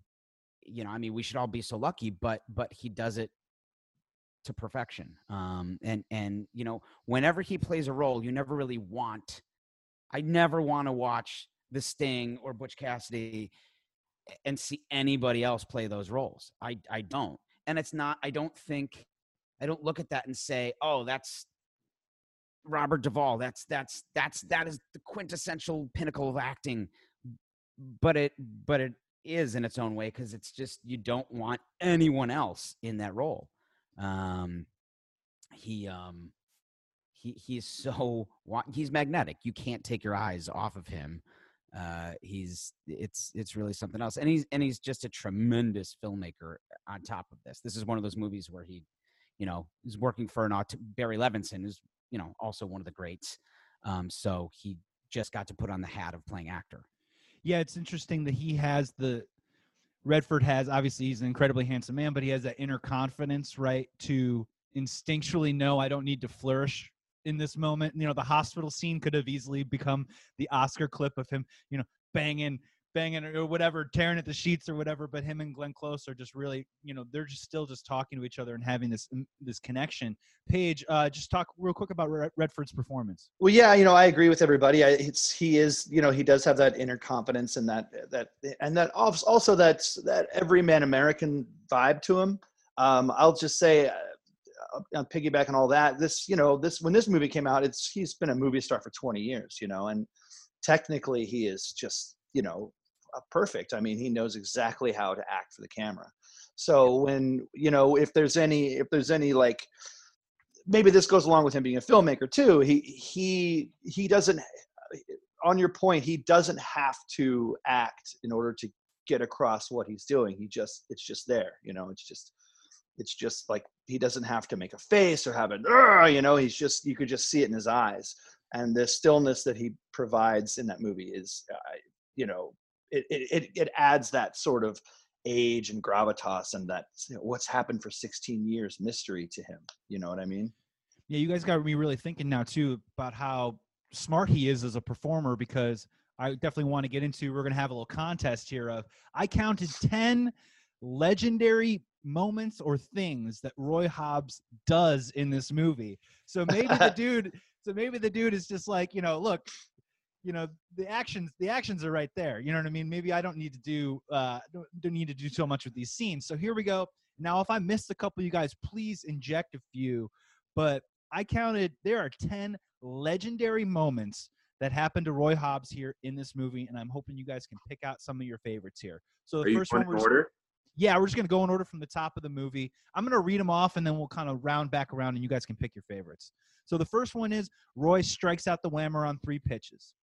you know, I mean, we should all be so lucky, but but he does it to perfection. Um, and and you know, whenever he plays a role, you never really want. I never want to watch The Sting or Butch Cassidy and see anybody else play those roles. I I don't and it's not i don't think i don't look at that and say oh that's robert duvall that's that's that's that is the quintessential pinnacle of acting but it but it is in its own way because it's just you don't want anyone else in that role um he um he he's so he's magnetic you can't take your eyes off of him uh, he's it's it's really something else, and he's and he's just a tremendous filmmaker. On top of this, this is one of those movies where he, you know, is working for an Barry Levinson, is you know also one of the greats. Um, so he just got to put on the hat of playing actor. Yeah, it's interesting that he has the Redford has obviously he's an incredibly handsome man, but he has that inner confidence, right, to instinctually know I don't need to flourish in this moment. You know, the hospital scene could have easily become the Oscar clip of him, you know, banging, banging or whatever, tearing at the sheets or whatever. But him and Glenn Close are just really, you know, they're just still just talking to each other and having this mm, this connection. Paige, uh, just talk real quick about Redford's performance. Well, yeah, you know, I agree with everybody. I, it's he is, you know, he does have that inner confidence and that that and that also that's that everyman American vibe to him. Um, I'll just say uh, piggyback on all that, this you know this when this movie came out, it's he's been a movie star for 20 years, you know, and technically he is just you know perfect. I mean, he knows exactly how to act for the camera. So when you know if there's any if there's any like maybe this goes along with him being a filmmaker too. He he he doesn't on your point he doesn't have to act in order to get across what he's doing. He just it's just there, you know. It's just it's just like he doesn't have to make a face or have a you know he's just you could just see it in his eyes and the stillness that he provides in that movie is uh, you know it, it it adds that sort of age and gravitas and that you know, what's happened for 16 years mystery to him you know what i mean yeah you guys got me really thinking now too about how smart he is as a performer because i definitely want to get into we're going to have a little contest here of i counted 10 legendary moments or things that Roy Hobbs does in this movie. So maybe the dude, so maybe the dude is just like, you know, look, you know, the actions, the actions are right there. You know what I mean? Maybe I don't need to do, uh, don't, don't need to do so much with these scenes. So here we go. Now, if I missed a couple, you guys, please inject a few. But I counted there are ten legendary moments that happened to Roy Hobbs here in this movie, and I'm hoping you guys can pick out some of your favorites here. So the are first one, in order? yeah, we're just gonna go in order from the top of the movie. I'm gonna read them off, and then we'll kind of round back around, and you guys can pick your favorites. So the first one is Roy strikes out the whammer on three pitches.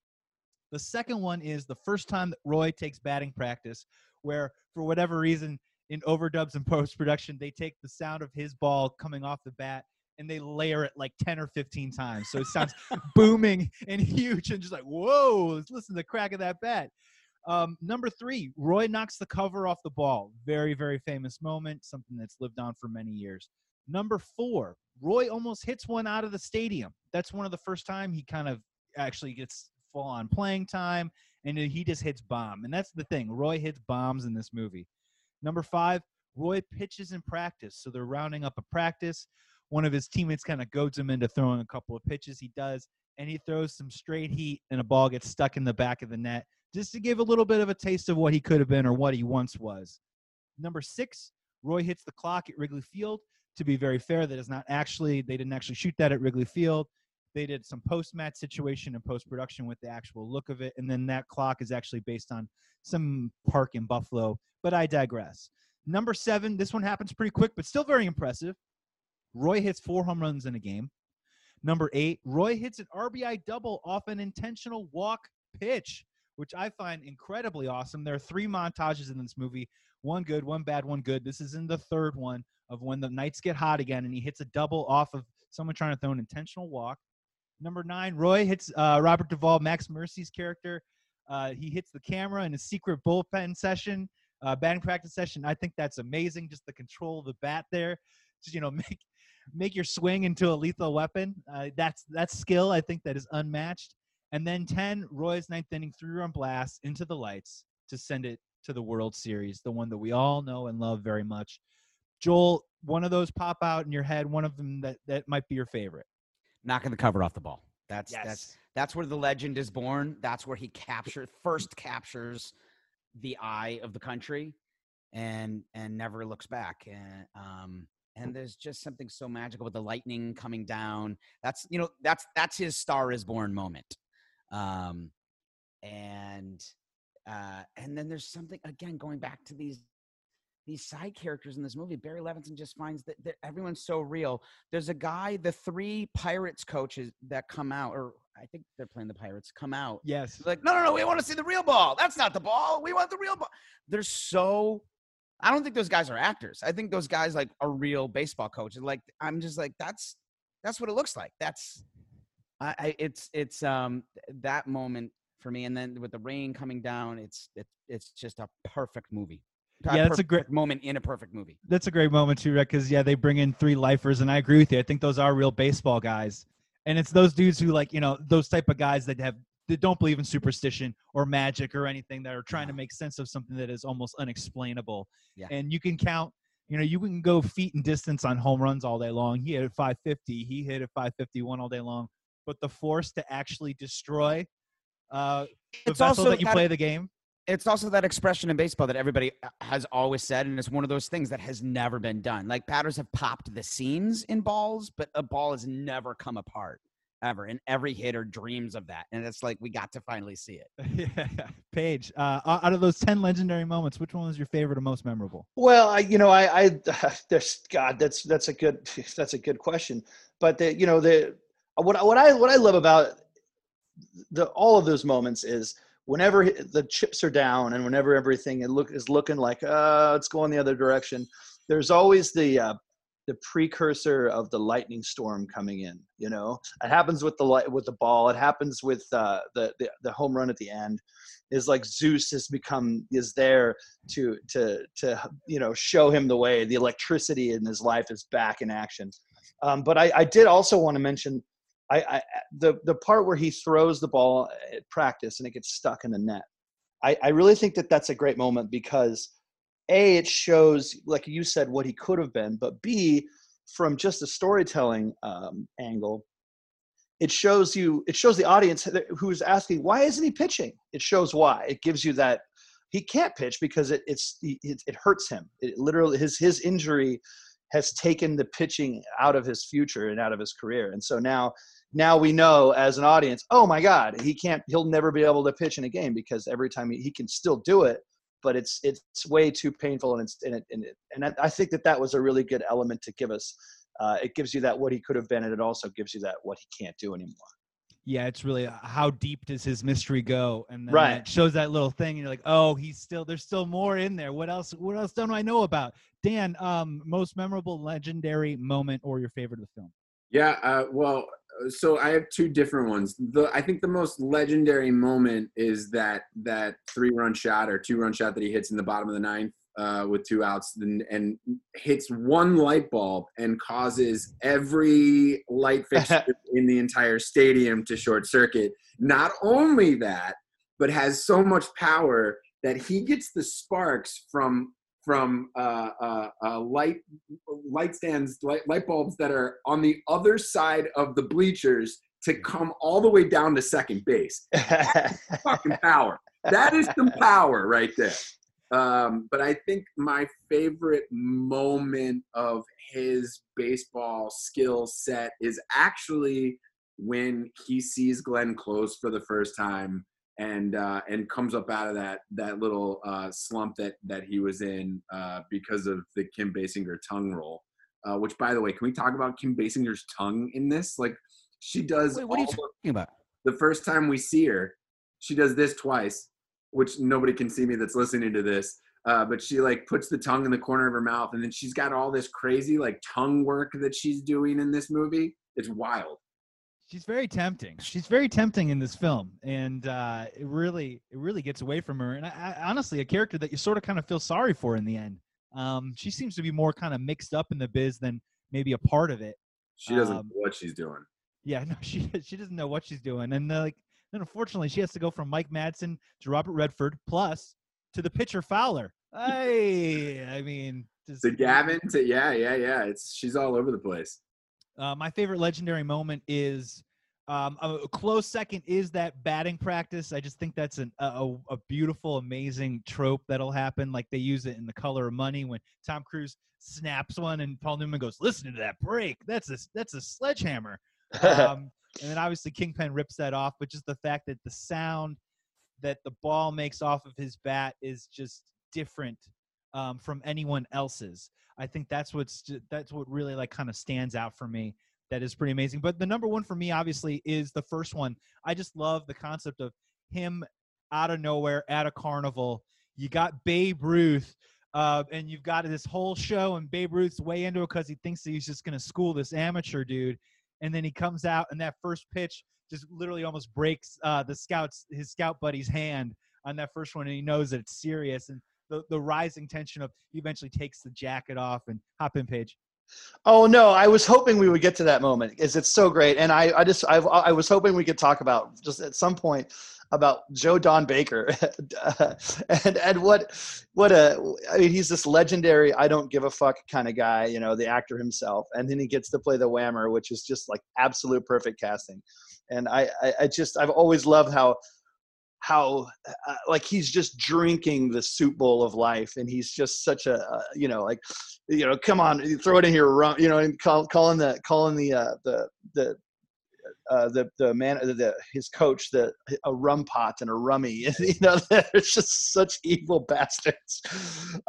The second one is the first time that Roy takes batting practice, where for whatever reason in overdubs and post production they take the sound of his ball coming off the bat and they layer it like 10 or 15 times. So it sounds booming and huge and just like, whoa, listen to the crack of that bat. Um, number three, Roy knocks the cover off the ball. Very, very famous moment, something that's lived on for many years. Number four, Roy almost hits one out of the stadium. That's one of the first time he kind of actually gets full on playing time, and he just hits bomb. And that's the thing. Roy hits bombs in this movie. Number five, Roy pitches in practice. So they're rounding up a practice. One of his teammates kind of goads him into throwing a couple of pitches. He does, and he throws some straight heat, and a ball gets stuck in the back of the net just to give a little bit of a taste of what he could have been or what he once was. Number six, Roy hits the clock at Wrigley Field. To be very fair, that is not actually, they didn't actually shoot that at Wrigley Field. They did some post match situation and post production with the actual look of it. And then that clock is actually based on some park in Buffalo, but I digress. Number seven, this one happens pretty quick, but still very impressive. Roy hits four home runs in a game. Number eight, Roy hits an RBI double off an intentional walk pitch, which I find incredibly awesome. There are three montages in this movie one good, one bad, one good. This is in the third one of when the Knights get hot again, and he hits a double off of someone trying to throw an intentional walk. Number nine, Roy hits uh, Robert Duvall, Max Mercy's character. Uh, he hits the camera in a secret bullpen session, uh, batting practice session. I think that's amazing. Just the control of the bat there, just you know, make make your swing into a lethal weapon. Uh, that's that's skill. I think that is unmatched. And then ten, Roy's ninth inning three run blast into the lights to send it to the World Series, the one that we all know and love very much. Joel, one of those pop out in your head. One of them that that might be your favorite. Knocking the cover off the ball. That's Yes. that's that's where the legend is born. That's where he captured first captures the eye of the country, and and never looks back. And um and there's just something so magical with the lightning coming down. That's you know that's that's his star is born moment. Um, and uh, and then there's something again going back to these these side characters in this movie. Barry Levinson just finds that, that everyone's so real. There's a guy the three pirates coaches that come out or i think they're playing the pirates come out. Yes. They're like no no no we want to see the real ball. That's not the ball. We want the real ball. They're so i don't think those guys are actors. I think those guys like are real baseball coaches. Like i'm just like that's that's what it looks like. That's i, I it's it's um that moment for me. And then with the rain coming down it's it's it's just a perfect movie Yeah, that's a great- moment in a perfect movie That's a great moment too, Rick. Because yeah, they bring in three lifers, and I agree with you. I think those are real baseball guys, and it's those dudes who like you know those type of guys that have that don't believe in superstition or magic or anything that are trying to make sense of something that is almost unexplainable. Yeah. And you can count. You know, you can go feet and distance on home runs all day long. He hit at 550. He hit at 551 all day long. But the force to actually destroy uh, the It's vessel also that you that- play the game. It's also that expression in baseball that everybody uh, has always said, and it's one of those things that has never been done. Like batters have popped the seams in balls, but a ball has never come apart ever, and every hitter dreams of that. And it's like we got to finally see it. yeah, Paige. Uh, out of those ten legendary moments, which one was your favorite or most memorable? Well, I, you know, I, I, there's God, that's that's a good that's a good question. But the, you know, the what I- what I what I love about the all of those moments is whenever the chips are down and whenever everything is looking like uh it's going the other direction. There's always the uh, the precursor of the lightning storm coming in. You know, it happens with the light with the ball. It happens with uh, the, the the home run at the end. Is like Zeus has become is there to to to you know show him the way. The electricity in his life is back in action. Um, but I, I did also want to mention I, I the the part where he throws the ball at practice and it gets stuck in the net. I, I really think that that's a great moment because a it shows like you said what he could have been, but b from just a storytelling um, angle, it shows you it shows the audience who's asking why isn't he pitching. It shows why. It gives you that he can't pitch because it it's it, it hurts him. It literally his his injury has taken the pitching out of his future and out of his career. And so now now we know as an audience, oh my God, he can't he'll never be able to pitch in a game because every time he, he can still do it, but it's it's way too painful and it's and it, and, it, and I- I think that that was a really good element to give us. Uh, it gives you that what he could have been, and it also gives you that what he can't do anymore. Yeah, it's really uh, how deep does his mystery go, and then Right. it shows that little thing, and you're like, oh, he's still there's still more in there. What else? What else don't I know about? Dan, um, most memorable, legendary moment or your favorite of the film? Yeah, uh, well, so I have two different ones. The I think the most legendary moment is that that three run shot or two run shot that he hits in the bottom of the ninth uh, with two outs and, and hits one light bulb and causes every light fixture in the entire stadium to short circuit. Not only that, but has so much power that he gets the sparks from from uh, uh, uh, light light stands, light, light bulbs that are on the other side of the bleachers to come all the way down to second base. fucking power. That is some power right there. Um, but I think my favorite moment of his baseball skill set is actually when he sees Glenn Close for the first time and uh, and comes up out of that that little uh, slump that that he was in uh, because of the Kim Basinger tongue roll. Uh, which, by the way, can we talk about Kim Basinger's tongue in this? Like, she does. Wait, what are you talking about? the first time we see her, she does this twice, which nobody can see me that's listening to this. Uh, but she like puts the tongue in the corner of her mouth, and then she's got all this crazy like tongue work that she's doing in this movie. It's wild. She's very tempting. She's very tempting in this film, and uh, it really, it really gets away from her. And I, I, honestly, a character that you sort of kind of feel sorry for in the end. Um, she seems to be more kind of mixed up in the biz than maybe a part of it. She doesn't Um, know what she's doing. Yeah, no, she she doesn't know what she's doing, and uh, like then unfortunately she has to go from Mike Madsen to Robert Redford plus to the pitcher Fowler. I I mean, just, The Gavin, to, yeah, yeah, yeah. It's she's all over the place. Uh, my favorite legendary moment is um, a close second is that batting practice. I just think that's an, a, a a beautiful, amazing trope that'll happen. Like they use it in The Color of Money when Tom Cruise snaps one and Paul Newman goes, "Listen to that break. That's a that's a sledgehammer." Um, and then obviously Kingpin rips that off, but just the fact that the sound that the ball makes off of his bat is just different um, from anyone else's. I think that's what's that's what really like kind of stands out for me. That is pretty amazing. But the number one for me, obviously, is the first one. I just love the concept of him out of nowhere at a carnival. You got Babe Ruth, uh, and you've got this whole show, and Babe Ruth's way into it because he thinks that he's just going to school this amateur dude. And then he comes out, and that first pitch just literally almost breaks uh, the scouts his scout buddy's hand on that first one, and he knows that it's serious. And the, the rising tension of he eventually takes the jacket off and hop in Paige. Oh no, I was hoping we would get to that moment because it's so great, and I, I just, I, I was hoping we could talk about just at some point about Joe Don Baker, and and what, what a, I mean, he's this legendary I don't give a fuck kind of guy, you know, the actor himself, and then he gets to play the Whammer, which is just like absolute perfect casting, and I, I, I just, I've always loved how how uh, like he's just drinking the soup bowl of life and he's just such a uh, you know like you know come on throw it in here you know and call, calling the calling the uh the the uh, the the man the, the his coach the a rum pot and a rummy you know it's just such evil bastards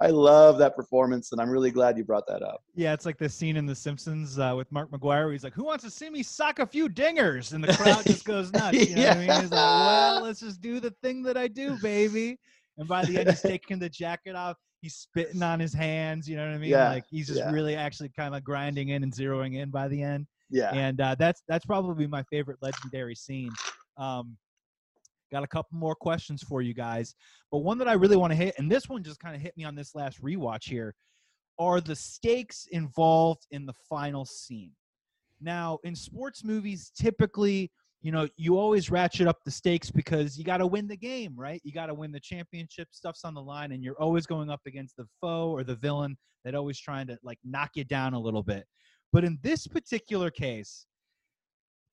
i love that performance and i'm really glad you brought that up Yeah, it's like the scene in The Simpsons uh, with Mark McGwire. Where he's like, "Who wants to see me sock a few dingers?" And the crowd just goes nuts. You know what I mean? He's like, "Well, let's just do the thing that I do, baby." And by the end, he's taking the jacket off. He's spitting on his hands. You know what I mean? Yeah, Like he's just yeah. really actually kind of grinding in and zeroing in by the end. Yeah and uh, that's that's probably my favorite legendary scene. Um, got a couple more questions for you guys, but one that I really want to hit, and this one just kind of hit me on this last rewatch here, are the stakes involved in the final scene. Now, in sports movies, typically, you know, you always ratchet up the stakes because you got to win the game, right? You got to win the championship. Stuff's on the line, and you're always going up against the foe or the villain that always trying to like knock you down a little bit. But in this particular case,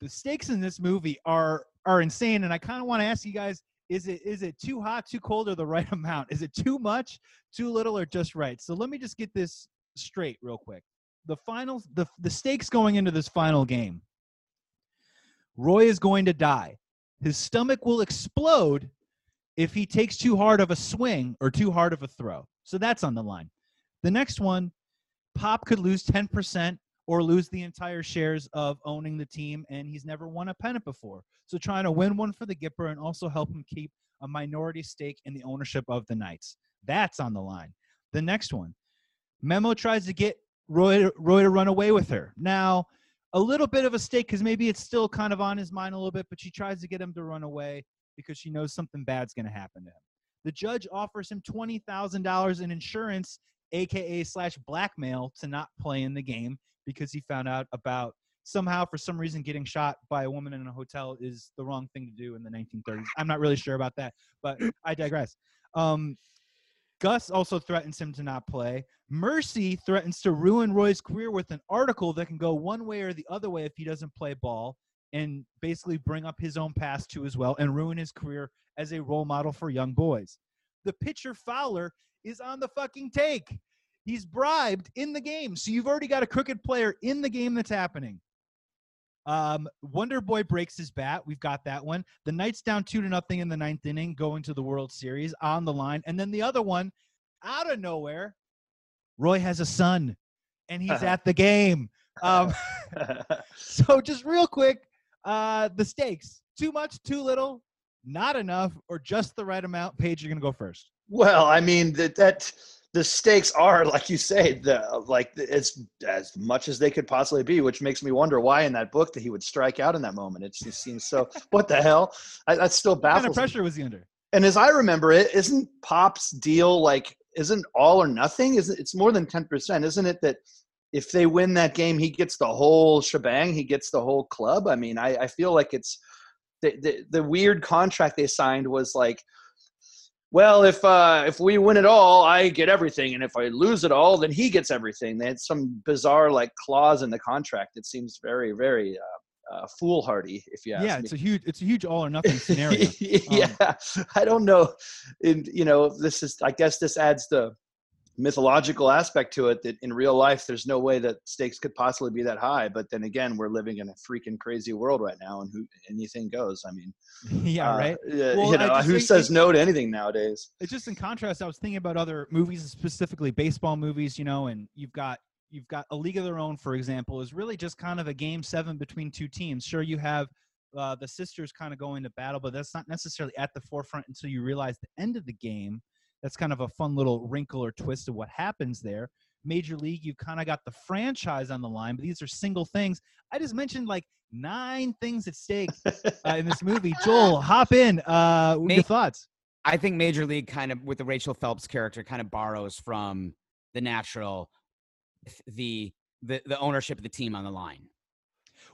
the stakes in this movie are are insane, and I kind of want to ask you guys: Is it is it too hot, too cold, or the right amount? Is it too much, too little, or just right? So let me just get this straight real quick. The final, the the stakes going into this final game. Roy is going to die. His stomach will explode if he takes too hard of a swing or too hard of a throw. So that's on the line. The next one, Pop could lose 10% or lose the entire shares of owning the team, and he's never won a pennant before. So trying to win one for the Gipper and also help him keep a minority stake in the ownership of the Knights. That's on the line. The next one, Memo tries to get Roy, Roy to run away with her. Now, a little bit of a stake because maybe it's still kind of on his mind a little bit, but she tries to get him to run away because she knows something bad's going to happen to him. The judge offers him twenty thousand dollars in insurance, aka slash blackmail, to not play in the game because he found out about somehow for some reason getting shot by a woman in a hotel is the wrong thing to do in the 1930s. I'm not really sure about that, but I digress. Um, Gus also threatens him to not play. Mercy threatens to ruin Roy's career with an article that can go one way or the other way if he doesn't play ball and basically bring up his own past too as well and ruin his career as a role model for young boys. The pitcher Fowler is on the fucking take. He's bribed in the game. So you've already got a crooked player in the game that's happening. Um, Wonder Boy breaks his bat. We've got that one. The Knights down two to nothing in the ninth inning, going to the World Series on the line. And then the other one, out of nowhere, Roy has a son, and he's at the game. Um, so just real quick, uh, the stakes: too much, too little, not enough, or just the right amount. Paige, you're gonna go first. Well, I mean that that the stakes are like you say the like it's as much as they could possibly be which makes me wonder why in that book that he would strike out in that moment it just seems so what the hell I, that still What kind baffles of me. pressure was he under? and as i remember it isn't pop's deal like isn't all or nothing isn't it's more than 10% isn't it that if they win that game he gets the whole shebang he gets the whole club i mean i, I feel like it's the, the, the weird contract they signed was like well, if uh, if we win it all, I get everything, and if I lose it all, then he gets everything. They had some bizarre like clause in the contract. It seems very, very uh, uh, foolhardy, if you ask Yeah, me. it's a huge, it's a huge all or nothing scenario. yeah, I don't know. And you know, this is. I guess this adds the mythological aspect to it that in real life there's no way that stakes could possibly be that high. But then again we're living in a freaking crazy world right now and who anything goes. I mean yeah, uh, right. Well, you know who says no to anything nowadays? It's just in contrast i was thinking about other movies specifically baseball movies you know and you've got you've got a league of their own for example is really just kind of a game seven between two teams. Sure you have uh, the sisters kind of going to battle but that's not necessarily at the forefront until you realize the end of the game that's kind of a fun little wrinkle or twist of what happens there major league you've kind of got the franchise on the line but these are single things i just mentioned like nine things at stake uh, in this movie joel hop in uh what your thoughts I think Major League kind of with the Rachel Phelps character kind of borrows from the natural, the the the ownership of the team on the line.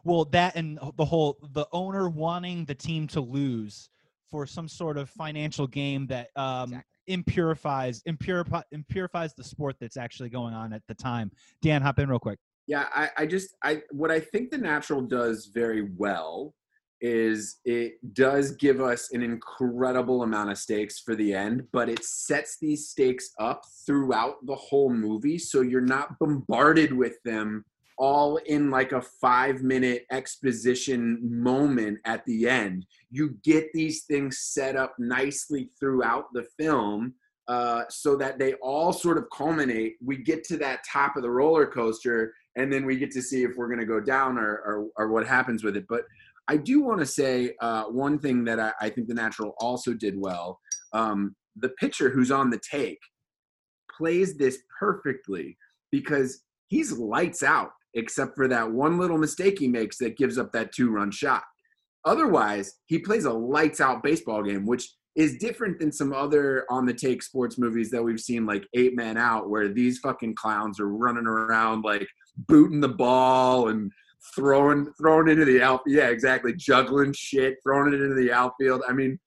Well, that and the whole the owner wanting the team to lose for some sort of financial game that um, Exactly. Impurifies impurify, impurifies the sport that's actually going on at the time. Dan, hop in real quick. Yeah, I, I just I what I think the natural does very well is it does give us an incredible amount of stakes for the end, but it sets these stakes up throughout the whole movie so you're not bombarded with them all in like a 5 minute exposition moment at the end. You get these things set up nicely throughout the film uh, so that they all sort of culminate. We get to that top of the roller coaster, and then we get to see if we're going to go down or, or, or what happens with it. But I do want to say uh, one thing that I, I think the natural also did well. Um, the pitcher who's on the take plays this perfectly because he's lights out, except for that one little mistake he makes that gives up that two run shot. Otherwise, he plays a lights out baseball game, which is different than some other on the take sports movies that we've seen, like Eight Men Out, where these fucking clowns are running around like booting the ball and throwing throwing into the out. Yeah, exactly, juggling shit, throwing it into the outfield. I mean,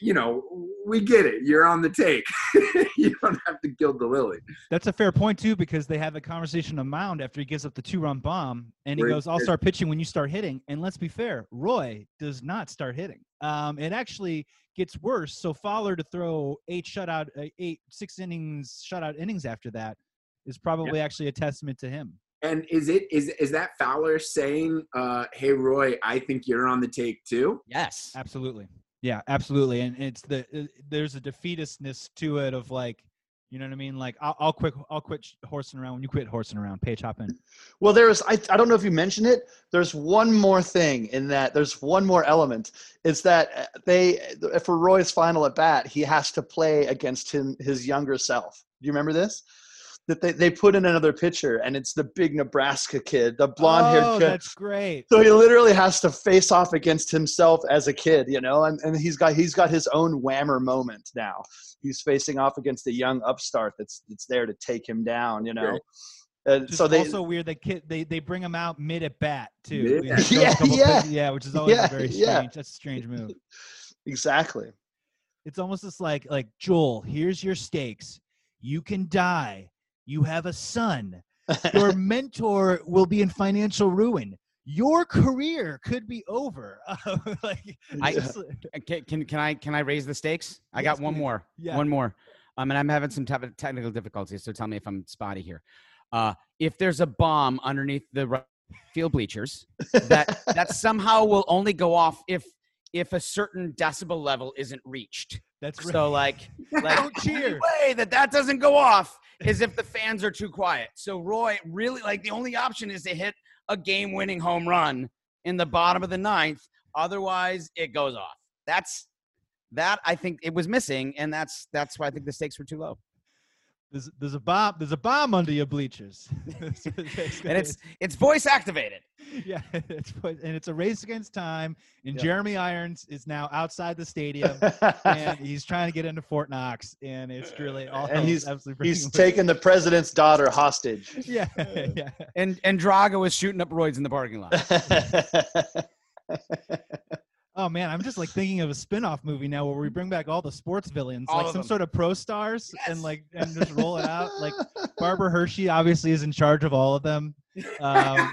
you know, we get it. You're on the take. you don't have to gild the lily. That's a fair point too, because they have a conversation on mound after he gives up the two-run bomb, and he Where he goes, "I'll start pitching when you start hitting." And let's be fair, Roy does not start hitting. Um, it actually gets worse. So Fowler to throw eight shutout, uh, eight six innings shutout innings after that is probably actually a testament to him. And is it is is that Fowler saying, uh, "Hey Roy, I think you're on the take too"? Yes. Absolutely. Yeah, absolutely. And it's the uh, there's a defeatistness to it of like, you know what I mean? Like I'll, I'll quit I'll quit horsing around when you quit horsing around. Paige, hop. Well, there's I, I don't know if you mentioned it. There's one more thing in that. There's one more element. Is that uh, they for Roy's final at bat, he has to play against him his younger self. Do you remember this? That they, they put in another picture and it's the big Nebraska kid, the blonde haired oh, kid. that's great. So he literally has to face off against himself as a kid, you know, and, and he's got he's got his own whammer moment now. He's facing off against a young upstart that's that's there to take him down, you know. Right. Uh, Just so they also weird that kid they, they bring him out mid at bat too. Yeah. You know, Yeah, yeah. pitches- yeah, which is always Yeah, a very yeah. strange. That's a strange move. exactly. It's almost just like like Joel. Here's your stakes. You can die. You have a son. Your mentor will be in financial ruin. Your career could be over. like, I- Can, can can I can I raise the stakes? I Yes, got one please. more. Yeah. One more. Um, and I'm having some te- technical difficulties, so tell me if I'm spotty here. Uh, if there's a bomb underneath the field bleachers, that that somehow will only go off if if a certain decibel level isn't reached. that's So like like Don't the only cheer. way that that doesn't go off is if the fans are too quiet. So Roy really like the only option is to hit a game-winning home run in the bottom of the ninth. Otherwise, it goes off. That's that I think it was missing, and that's that's why I think the stakes were too low. There's, there's a bomb. There's a bomb under your bleachers. And it's it's voice activated. yeah, it's and it's a race against time. And Yeah. Jeremy Irons is now outside the stadium. and he's trying to get into Fort Knox, and it's really all. And he's- absolutely He's taking the president's daughter hostage. Yeah, yeah. And and Drago was shooting up roids in the parking lot. Oh man, I'm just like thinking of a spin-off movie now where we bring back all the sports villains, All like some them. sort of pro stars, and like and just roll it out. Like Barbara Hershey obviously is in charge of all of them. Um,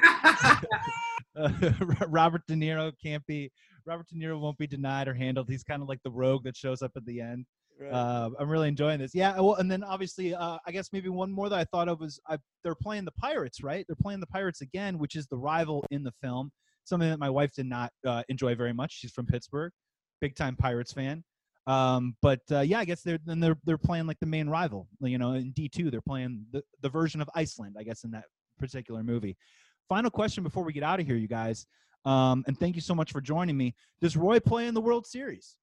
Robert De Niro can't be. Robert De Niro won't be denied or handled. He's kind of like the rogue that shows up at the end. Uh, I'm really enjoying this. Yeah. Well, and then obviously, uh, I guess maybe one more that I thought of was I, they're playing the Pirates, right? They're playing the Pirates again, which is the rival in the film. Something that my wife did not uh, enjoy very much. She's from Pittsburgh, big time Pirates fan. Um, but uh, yeah, I guess they're then they're they're playing like the main rival. You know, in D two, they're playing the the version of Iceland, I guess, in that particular movie. Final question before we get out of here, you guys. Um, and thank you so much for joining me. Does Roy play in the World Series?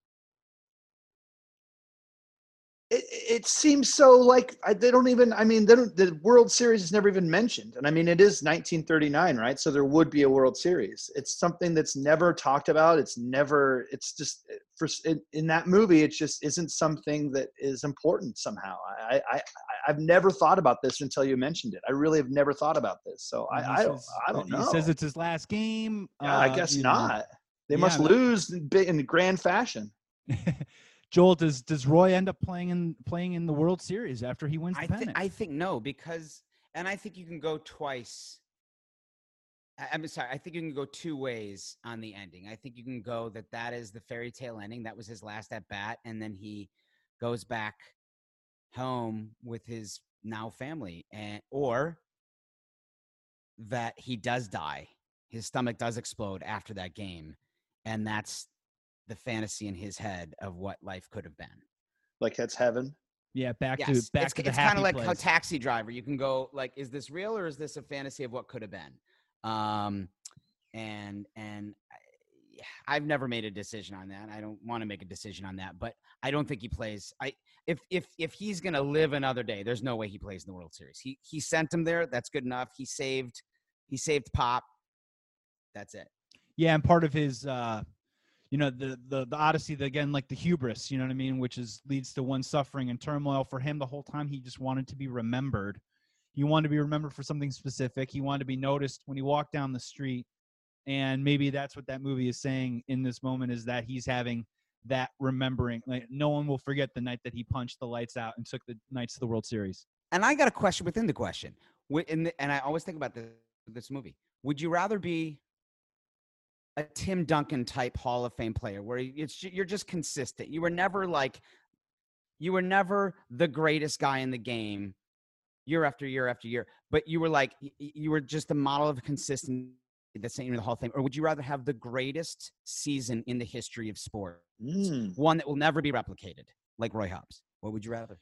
It, it seems so like I, they don't even i mean they don't, the world series is never even mentioned. And i mean it is 1939 right? So there would be a world series. It's something that's never talked about. It's never it's just for in, in that movie it just isn't something that is important somehow. I, I i i've never thought about this until you mentioned it. I really have never thought about this. So i i don't says- i don't know. He says it's his last game. yeah, i uh, guess you know. not. They Yeah, must lose in, in grand fashion Joel, does does Roy end up playing in playing in the World Series after he wins the I pennant? think I think no because and I think you can go twice. I- I'm sorry. I think you can go two ways on the ending. I think you can go that that is the fairy tale ending. That was his last at bat, and then he goes back home with his now family, and or that he does die. His stomach does explode after that game, and that's the fantasy in his head of what life could have been. like that's heaven yeah, back Yes, to back it's, to the it's kind of like place. how Taxi Driver. You can go like, is this real or is this a fantasy of what could have been? Um, and and I- I've never made a decision on that. I don't want to make a decision on that, but I don't think he plays. I if if if he's gonna live another day, there's no way he plays in the World Series. He he sent him there. That's good enough. He saved he saved Pop. That's it. yeah, and part of his uh you know the the the odyssey the, again like the hubris you know what i mean? Which is leads to one suffering and turmoil. For him the whole time he just wanted to be remembered. He wanted to be remembered for something specific. He wanted to be noticed when he walked down the street. And maybe that's what that movie is saying in this moment is that he's having that remembering. Like no one will forget the night that he punched the lights out and took the knights to the world series. And I got a question within the question. And I always think about this, this movie. Would you rather be a Tim Duncan type Hall of Fame player where you- it's ju- you're just consistent? You were never like, you were never the greatest guy in the game year after year after year, but you were like, y- y- you were just a model of consistency that's sent you to the Hall of Fame? Or would you rather have the greatest season in the history of sport, Mm. one that will never be replicated, like Roy Hobbs? What would you rather?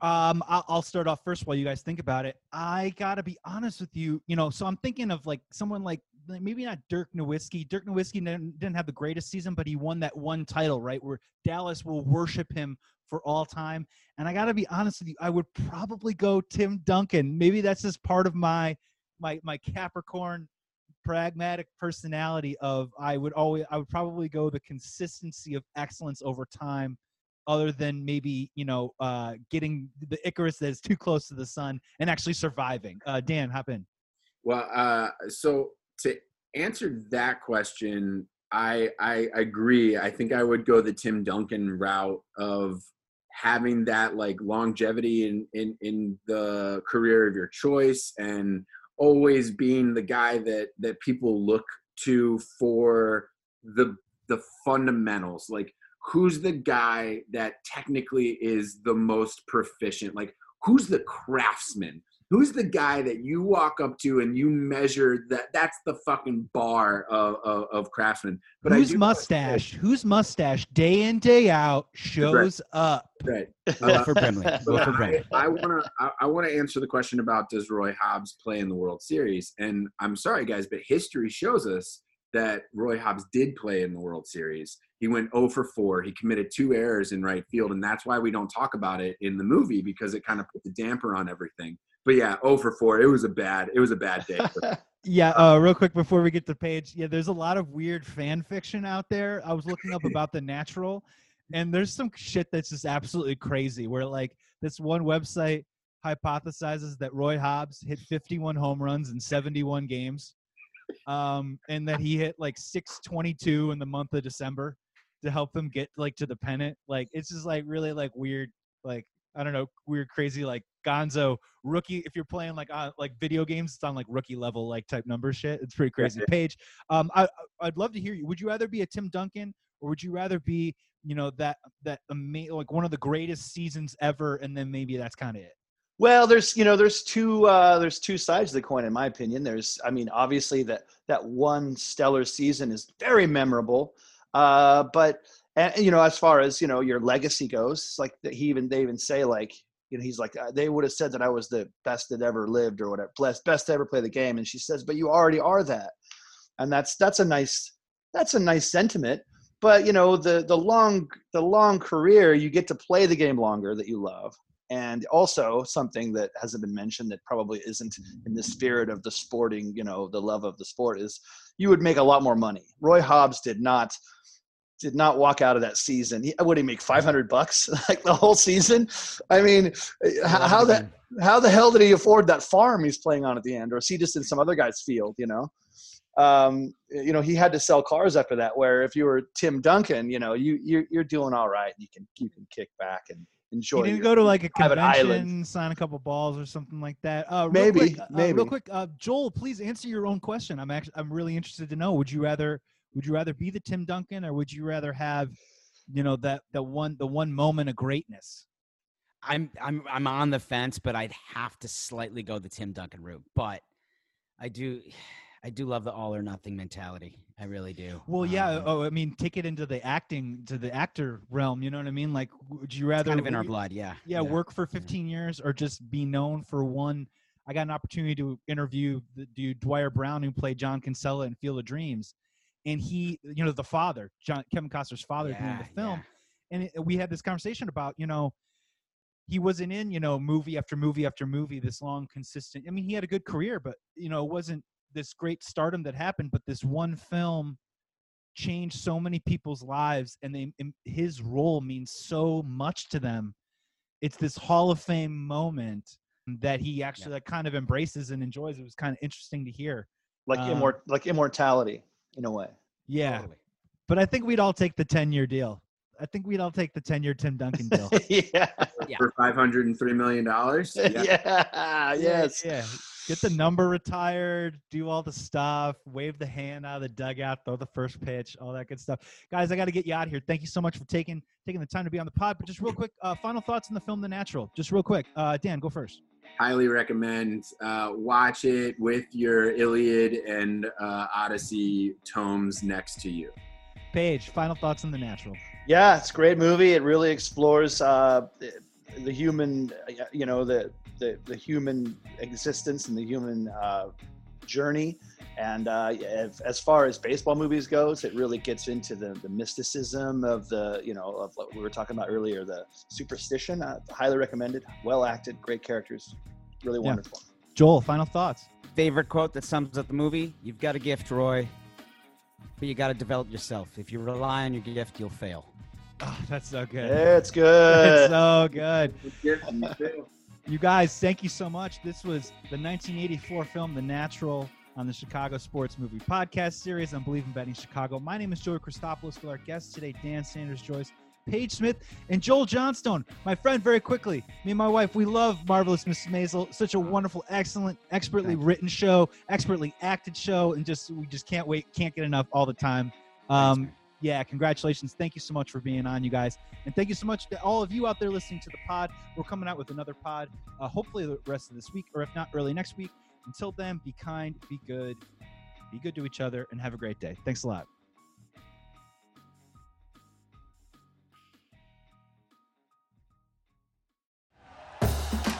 Um, I'll, I'll start off first while you guys think about it. I gotta be honest with you. You know, so I'm thinking of like someone like maybe not Dirk Nowitzki. Dirk Nowitzki didn't, have the greatest season, but he won that one title, right? Where Dallas will worship him for all time. And I got to be honest with you, I would probably go Tim Duncan. Maybe that's just part of my my my Capricorn pragmatic personality of I would always I would probably go the consistency of excellence over time other than maybe you know uh getting the Icarus that is too close to the sun and actually surviving. Uh Dan, hop in. Well, uh so to answer that question, I I agree. I think I would go the Tim Duncan route of having that like longevity in in in the career of your choice and always being the guy that that people look to for the the fundamentals. Like who's the guy that technically is the most proficient? Like who's the craftsman who's the guy that you walk up to and you measure that that's the fucking bar of, of, of craftsman but whose mustache whose mustache day in day out shows right. up right uh, for Brimley. for Brimley. I want to I, I want to answer the question about does Roy Hobbs play in the World Series and I'm sorry guys but history shows us that Roy Hobbs did play in the World Series. He went 0 for 4. He committed two errors in right field, and that's why we don't talk about it in the movie because it kind of put the damper on everything but yeah, over four. It was a bad. It was a bad day. yeah. Uh, real quick before we get to Paige, yeah, there's a lot of weird fan fiction out there. I was looking up about the natural, and there's some shit that's just absolutely crazy. Where like this one website hypothesizes that Roy Hobbs hit 51 home runs in 71 games, um, and that he hit like 622 in the month of December to help them get like to the pennant. Like it's just like really like weird, like I don't know, weird, crazy like Gonzo rookie. If you're playing like uh, like video games, it's on like rookie level like type number shit. It's pretty crazy. Paige, um, I I'd love to hear you. Would you rather be a Tim Duncan or would you rather be you know that that ama- like one of the greatest seasons ever, and then maybe that's kind of it. Well, there's you know there's two uh, there's two sides of the coin in my opinion. There's I mean obviously that that one stellar season is very memorable, uh, but and you know as far as you know your legacy goes, like he even they even say like you know, he's like, uh, they would have said that I was the best that ever lived or whatever, best, best to ever play the game. And she says, but you already are that. And that's, that's a nice, that's a nice sentiment. But you know, the, the long, the long career, you get to play the game longer that you love. And also something that hasn't been mentioned that probably isn't in the spirit of the sporting, you know, the love of the sport is you would make a lot more money. Roy Hobbs did not did not walk out of that season. He, what did he make? Five hundred bucks like the whole season. I mean, how, how the how the hell did he afford that farm he's playing on at the end, or is he just in some other guy's field? You know, um, you know, he had to sell cars after that. Where if you were Tim Duncan, you know, you you're, you're doing all right. You can you can kick back and enjoy. It. You didn't go to like a convention, sign a couple balls or something like that. Uh, maybe, quick, maybe. Uh, real quick, uh, Joel, please answer your own question. I'm actually I'm really interested to know. Would you rather would you rather be the Tim Duncan or would you rather have, you know, that the one the one moment of greatness? I'm I'm I'm on the fence, but I'd have to slightly go the Tim Duncan route. But I do I do love the all or nothing mentality. I really do. Well, yeah. Um, oh, I mean, take it into the acting, to the actor realm. You know what I mean? Like, would you rather kind of in our blood? Yeah. Yeah. yeah. Work for 15 yeah. years or just be known for one. I got an opportunity to interview the dude Dwier Brown, who played John Kinsella in Field of Dreams, and he, you know, the father, John Kevin Costner's father, yeah, doing the film, yeah. and it, we had this conversation about, you know, he wasn't in, you know, movie after movie after movie, this long, consistent. I mean, he had a good career, but you know, it wasn't this great stardom that happened. But this one film changed so many people's lives, and they, his role means so much to them. It's this Hall of Fame moment that he actually yeah. like kind of embraces and enjoys. It was kind of interesting to hear, like um, immort- like immortality in a way. Yeah. Totally. But I think we'd all take the 10 year deal. I think we'd all take the 10 year Tim Duncan deal. yeah. For $503 million. Yeah. yeah. Yes. Yeah. Get the number retired, do all the stuff, wave the hand out of the dugout, throw the first pitch, all that good stuff. Guys, I got to get you out of here. Thank you so much for taking taking the time to be on the pod. But just real quick, uh, final thoughts on the film The Natural. Just real quick. Uh, Dan, go first highly recommend uh, watch it with your iliad and uh, odyssey tomes next to you. Paige, final thoughts on the natural? Yeah it's a great movie. It really explores uh, the human you know the, the, the human existence and the human uh, journey. And uh, as, as far as baseball movies goes, it really gets into the, the mysticism of the, you know, of what we were talking about earlier, the superstition. Uh, highly recommended. Well acted, great characters, really Yeah. wonderful. Joel, final thoughts. Favorite quote that sums up the movie: "You've got a gift, Roy, but you got to develop yourself. If you rely on your gift, you'll fail." Oh, that's so good. It's That's good. so good. Yeah, me too. You guys, thank you so much. This was the 1984 film The Natural on the Chicago Sports Movie Podcast Series on Bleav in Betting Chicago. My name is Joey Christopoulos with our guests today, Dan Sanders Joyce, Paige Smith, and Joel Johnstone. My friend, very quickly, me and my wife, we love Marvelous Mrs. Maisel. Such a wonderful, excellent, expertly written show, expertly acted show, and just we just can't wait, can't get enough all the time. Um. Yeah, congratulations. Thank you so much for being on, you guys. And thank you so much to all of you out there listening to the pod. We're coming out with another pod, uh, hopefully the rest of this week, or if not, early next week. Until then, be kind, be good, be good to each other, and have a great day. Thanks a lot.